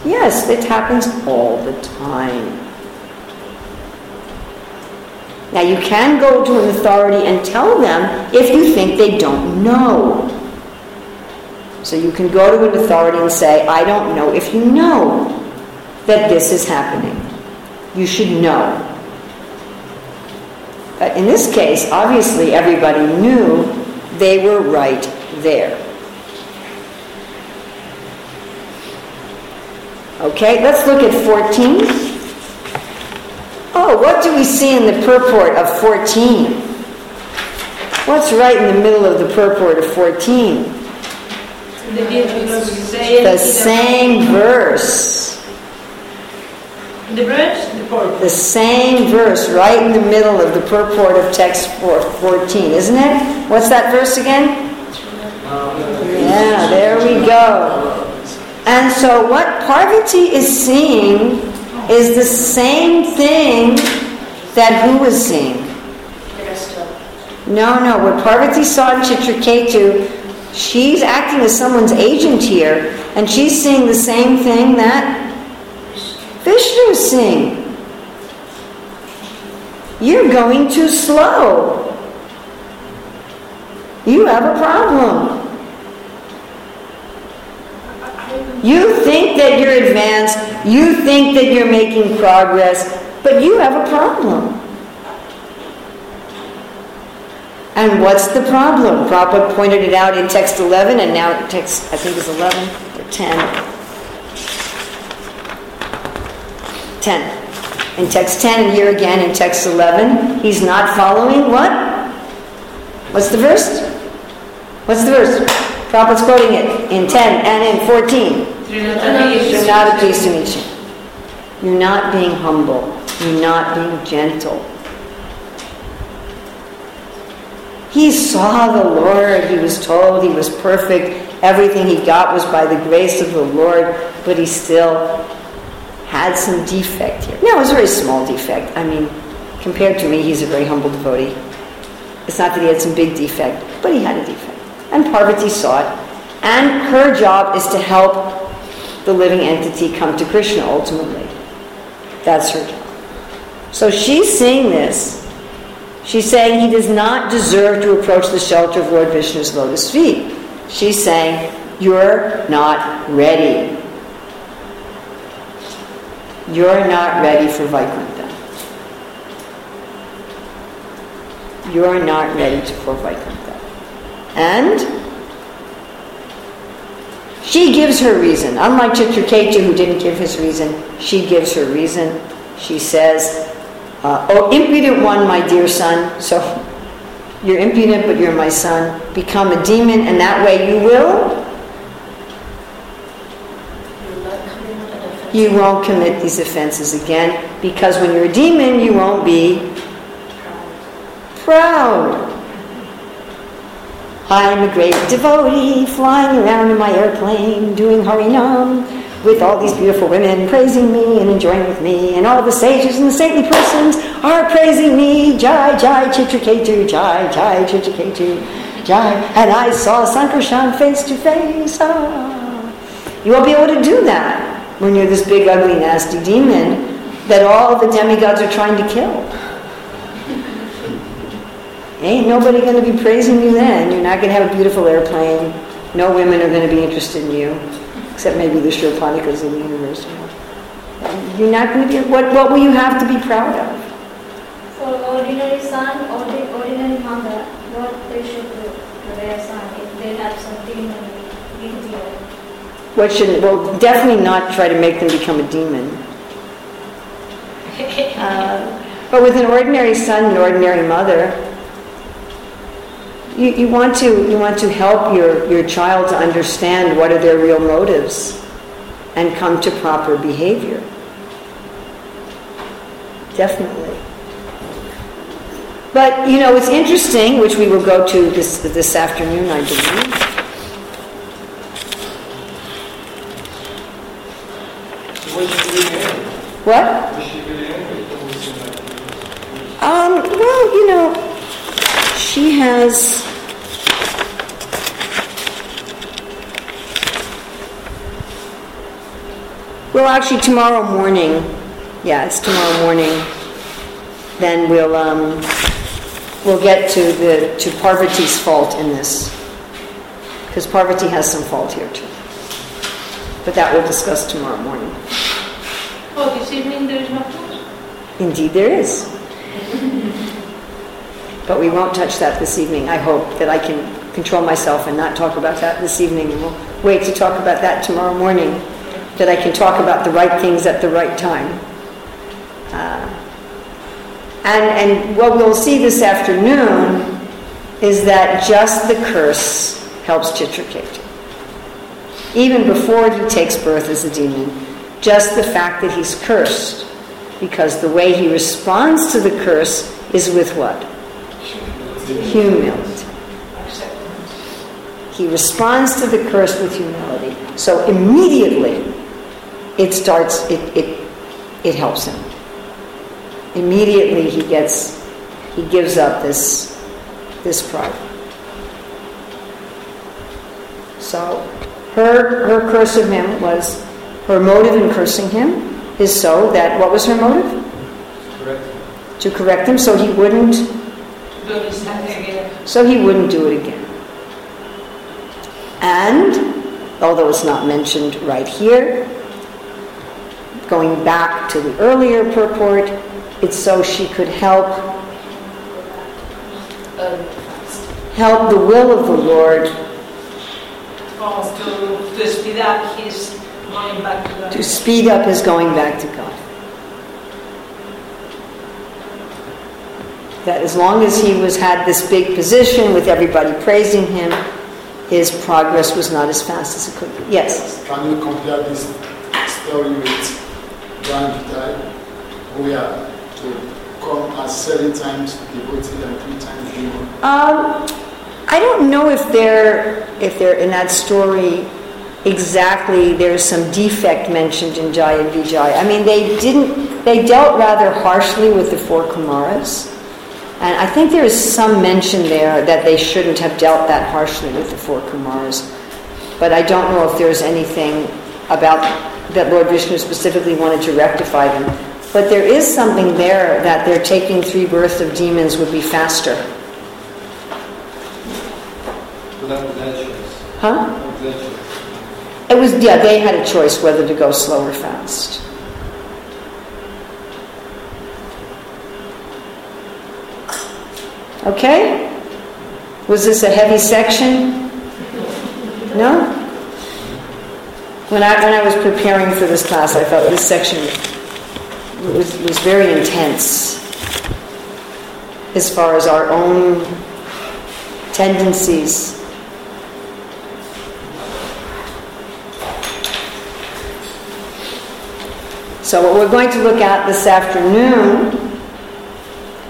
Yes, it happens all the time. Now, you can go to an authority and tell them if you think they don't know. So you can go to an authority and say, I don't know if you know that this is happening. You should know. But in this case, obviously everybody knew they were right there. Okay, let's look at 14. Oh, what do we see in the purport of 14? What's right in the middle of the purport of 14? They didn't say The same verse. The verse, the. The same verse right in the middle of the purport of text 14, isn't it? What's that verse again? Yeah, there we go. And so what Parvati is seeing is the same thing that who was seeing? No, no, what Parvati saw in Chitraketu, she's acting as someone's agent here, and she's seeing the same thing that Vishnu is seeing. You're going too slow. You have a problem. You think that you're advanced, you think that you're making progress, but you have a problem. And what's the problem? Prabhupada pointed it out in text 11, and now text, I think it's 11 or 10. 10. In text 10, and here again in text 11, he's not following what? What's the verse? What's the verse? Prabhupada's quoting it in 10 and in 14. You're not a peace to meet you. You're not being humble. You're not being gentle. He saw the Lord. He was told he was perfect. Everything he got was by the grace of the Lord, but he still had some defect here. No, it was a very small defect. I mean, compared to me, he's a very humble devotee. It's not that he had some big defect, but he had a defect. And Parvati saw it. And her job is to help the living entity come to Krishna ultimately. That's her job. So she's seeing this. She's saying he does not deserve to approach the shelter of Lord Vishnu's lotus feet. She's saying, You're not ready. You're not ready for Vaikuntha. You're not ready for Vaikuntha. And she gives her reason. Unlike Chitraketu, who didn't give his reason, she gives her reason. She says, uh, Oh, impudent one, my dear son. So you're impudent, but you're my son. Become a demon, and that way you will You won't commit these offenses again because when you're a demon, you won't be proud. I'm a great devotee flying around in my airplane doing Harinam with all these beautiful women praising me and enjoying with me, and all the sages and the saintly persons are praising me. Jai, Jai, Chitraketu, Jai, Jai, Chitraketu, Jai. And I saw Sankarshan face to face. Ah. You won't be able to do that when you're this big, ugly, nasty demon that all the demigods are trying to kill. Ain't nobody going to be praising you then. You're not going to have a beautiful airplane. No women are going to be interested in you, except maybe the Shurpanikas in the universe. You're not going to be. What, what will you have to be proud of? For ordinary son or the ordinary mother, what they should do to their son if they have some demon in there. What should, well, definitely not try to make them become a demon. Uh, but with an ordinary son and ordinary mother, you, you, want to, you want to help your, your child to understand what are their real motives and come to proper behavior. Definitely. But, you know, it's interesting, which we will go to this, this afternoon, I believe. What? Um, well, you know, she has. Well, actually, tomorrow morning. Yeah, it's tomorrow morning. Then we'll um, we'll get to the to Parvati's fault in this, because Parvati has some fault here too. But that we'll discuss tomorrow morning. Oh, this evening there is nothing? Indeed, there is. But we won't touch that this evening. I hope that I can control myself and not talk about that this evening. And we'll wait to talk about that tomorrow morning. That I can talk about the right things at the right time. Uh, and, and what we'll see this afternoon is that just the curse helps Chitraketu. Even before he takes birth as a demon, just the fact that he's cursed, because the way he responds to the curse is with what? Humility. He responds to the curse with humility. So immediately it starts, it, it, it helps him. Immediately he gets, he gives up this, this pride. So her, her curse of him was her motive in cursing him is so that, what was her motive? Correct. To correct him so he wouldn't, Do this again. So he wouldn't do it again. And, although it's not mentioned right here, going back to the earlier purport, it's so she could help help the will of the Lord to, to speed up his going back to God. to speed up his going back to God. That as long as he was had this big position with everybody praising him, his progress was not as fast as it could be. Yes. Can you compare this story with Vitai, who are to come at seven times devotee and three times demon? Um, I don't know if they're if they're in that story exactly. There's some defect mentioned in Jai and Vijay. I mean, they didn't. They dealt rather harshly with the four Kumaras, and I think there is some mention there that they shouldn't have dealt that harshly with the four Kumars. But I don't know if there's anything about that Lord Vishnu specifically wanted to rectify them. But there is something there that their taking three births of demons would be faster. But that choice. Huh? That was their choice. It was, yeah, they had a choice whether to go slow or fast. Okay? Was this a heavy section? No? When I, when I was preparing for this class, I felt this section was, was very intense as far as our own tendencies So what we're going to look at this afternoon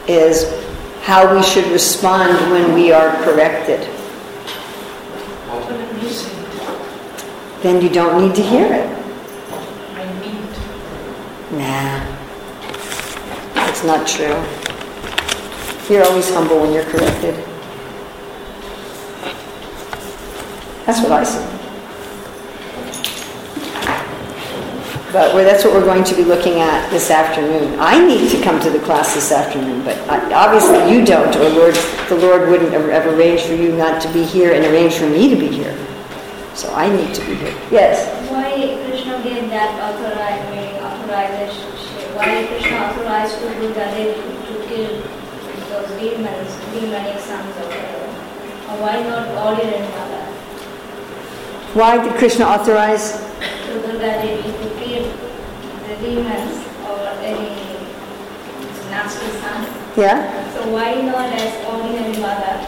is how we should respond when we are corrected. Then you don't need to hear it. I need. Nah, that's not true. You're always humble when you're corrected. That's what I say. But that's what we're going to be looking at this afternoon. I need to come to the class this afternoon, but I- obviously you don't, or Lord, the Lord wouldn't have have arranged for you not to be here and arranged for me to be here. So I need to be here. Yes? Why Krishna gave that authorization? Why Krishna authorized to do that, to kill those demons, demonic sons? Or why not ordinary mother? Why did Krishna authorize? To do that, they to kill the demons or any nasty son. Yeah? So why not as ordinary mother?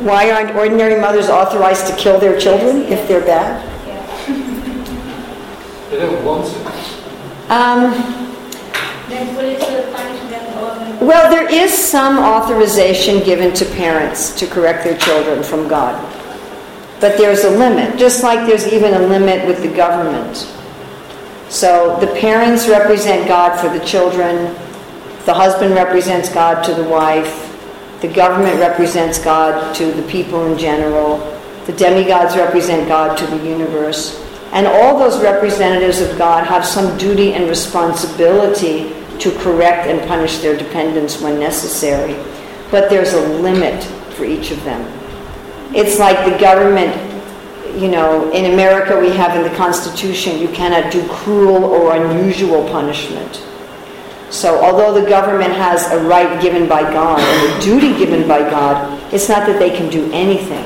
Why aren't ordinary mothers authorized to kill their children if they're bad? Yeah. They don't want to. Um, Then police will punish them or. well, there is some authorization given to parents to correct their children from God. But there's a limit, just like there's even a limit with the government. So the parents represent God for the children, the husband represents God to the wife, the government represents God to the people in general, the demigods represent God to the universe. And all those representatives of God have some duty and responsibility to correct and punish their dependents when necessary. But there's a limit for each of them. It's like the government, you know, in America we have in the Constitution, you cannot do cruel or unusual punishment. So although the government has a right given by God and a duty given by God, it's not that they can do anything.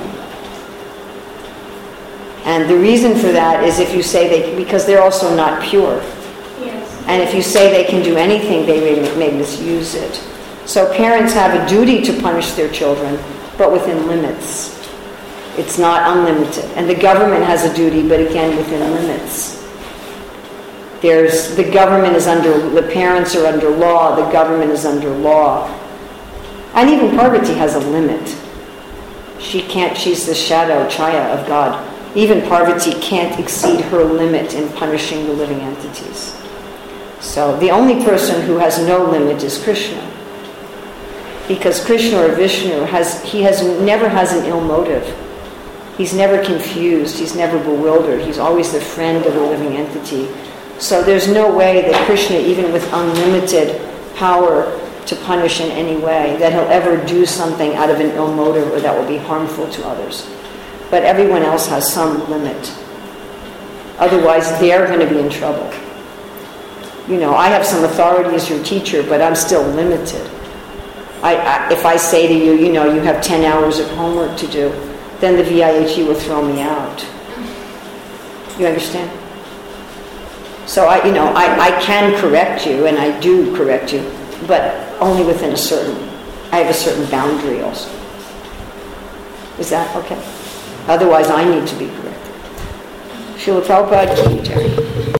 And the reason for that is if you say they, because they're also not pure. Yes. And if you say they can do anything, they may, may misuse it. So parents have a duty to punish their children, but within limits. It's not unlimited. And the government has a duty, but again, within limits. There's, the government is under, the parents are under law, the government is under law. And even Parvati has a limit. She can't, she's the shadow, chaya of God. Even Parvati can't exceed her limit in punishing the living entities. So the only person who has no limit is Krishna. Because Krishna or Vishnu has, he has never has an ill motive. He's never confused, he's never bewildered, he's always the friend of the living entity. So there's no way that Krishna, even with unlimited power to punish in any way, that he'll ever do something out of an ill motive or that will be harmful to others. But everyone else has some limit. Otherwise, they're going to be in trouble. You know, I have some authority as your teacher, but I'm still limited. I, I, if I say to you, you know, you have 10 hours of homework to do, then the VIHE will throw me out. You understand? So I, you know, I, I can correct you, and I do correct you, but only within a certain, I have a certain boundary also. Is that okay? Otherwise, I need to be corrected. Srila Prabhupada Jai.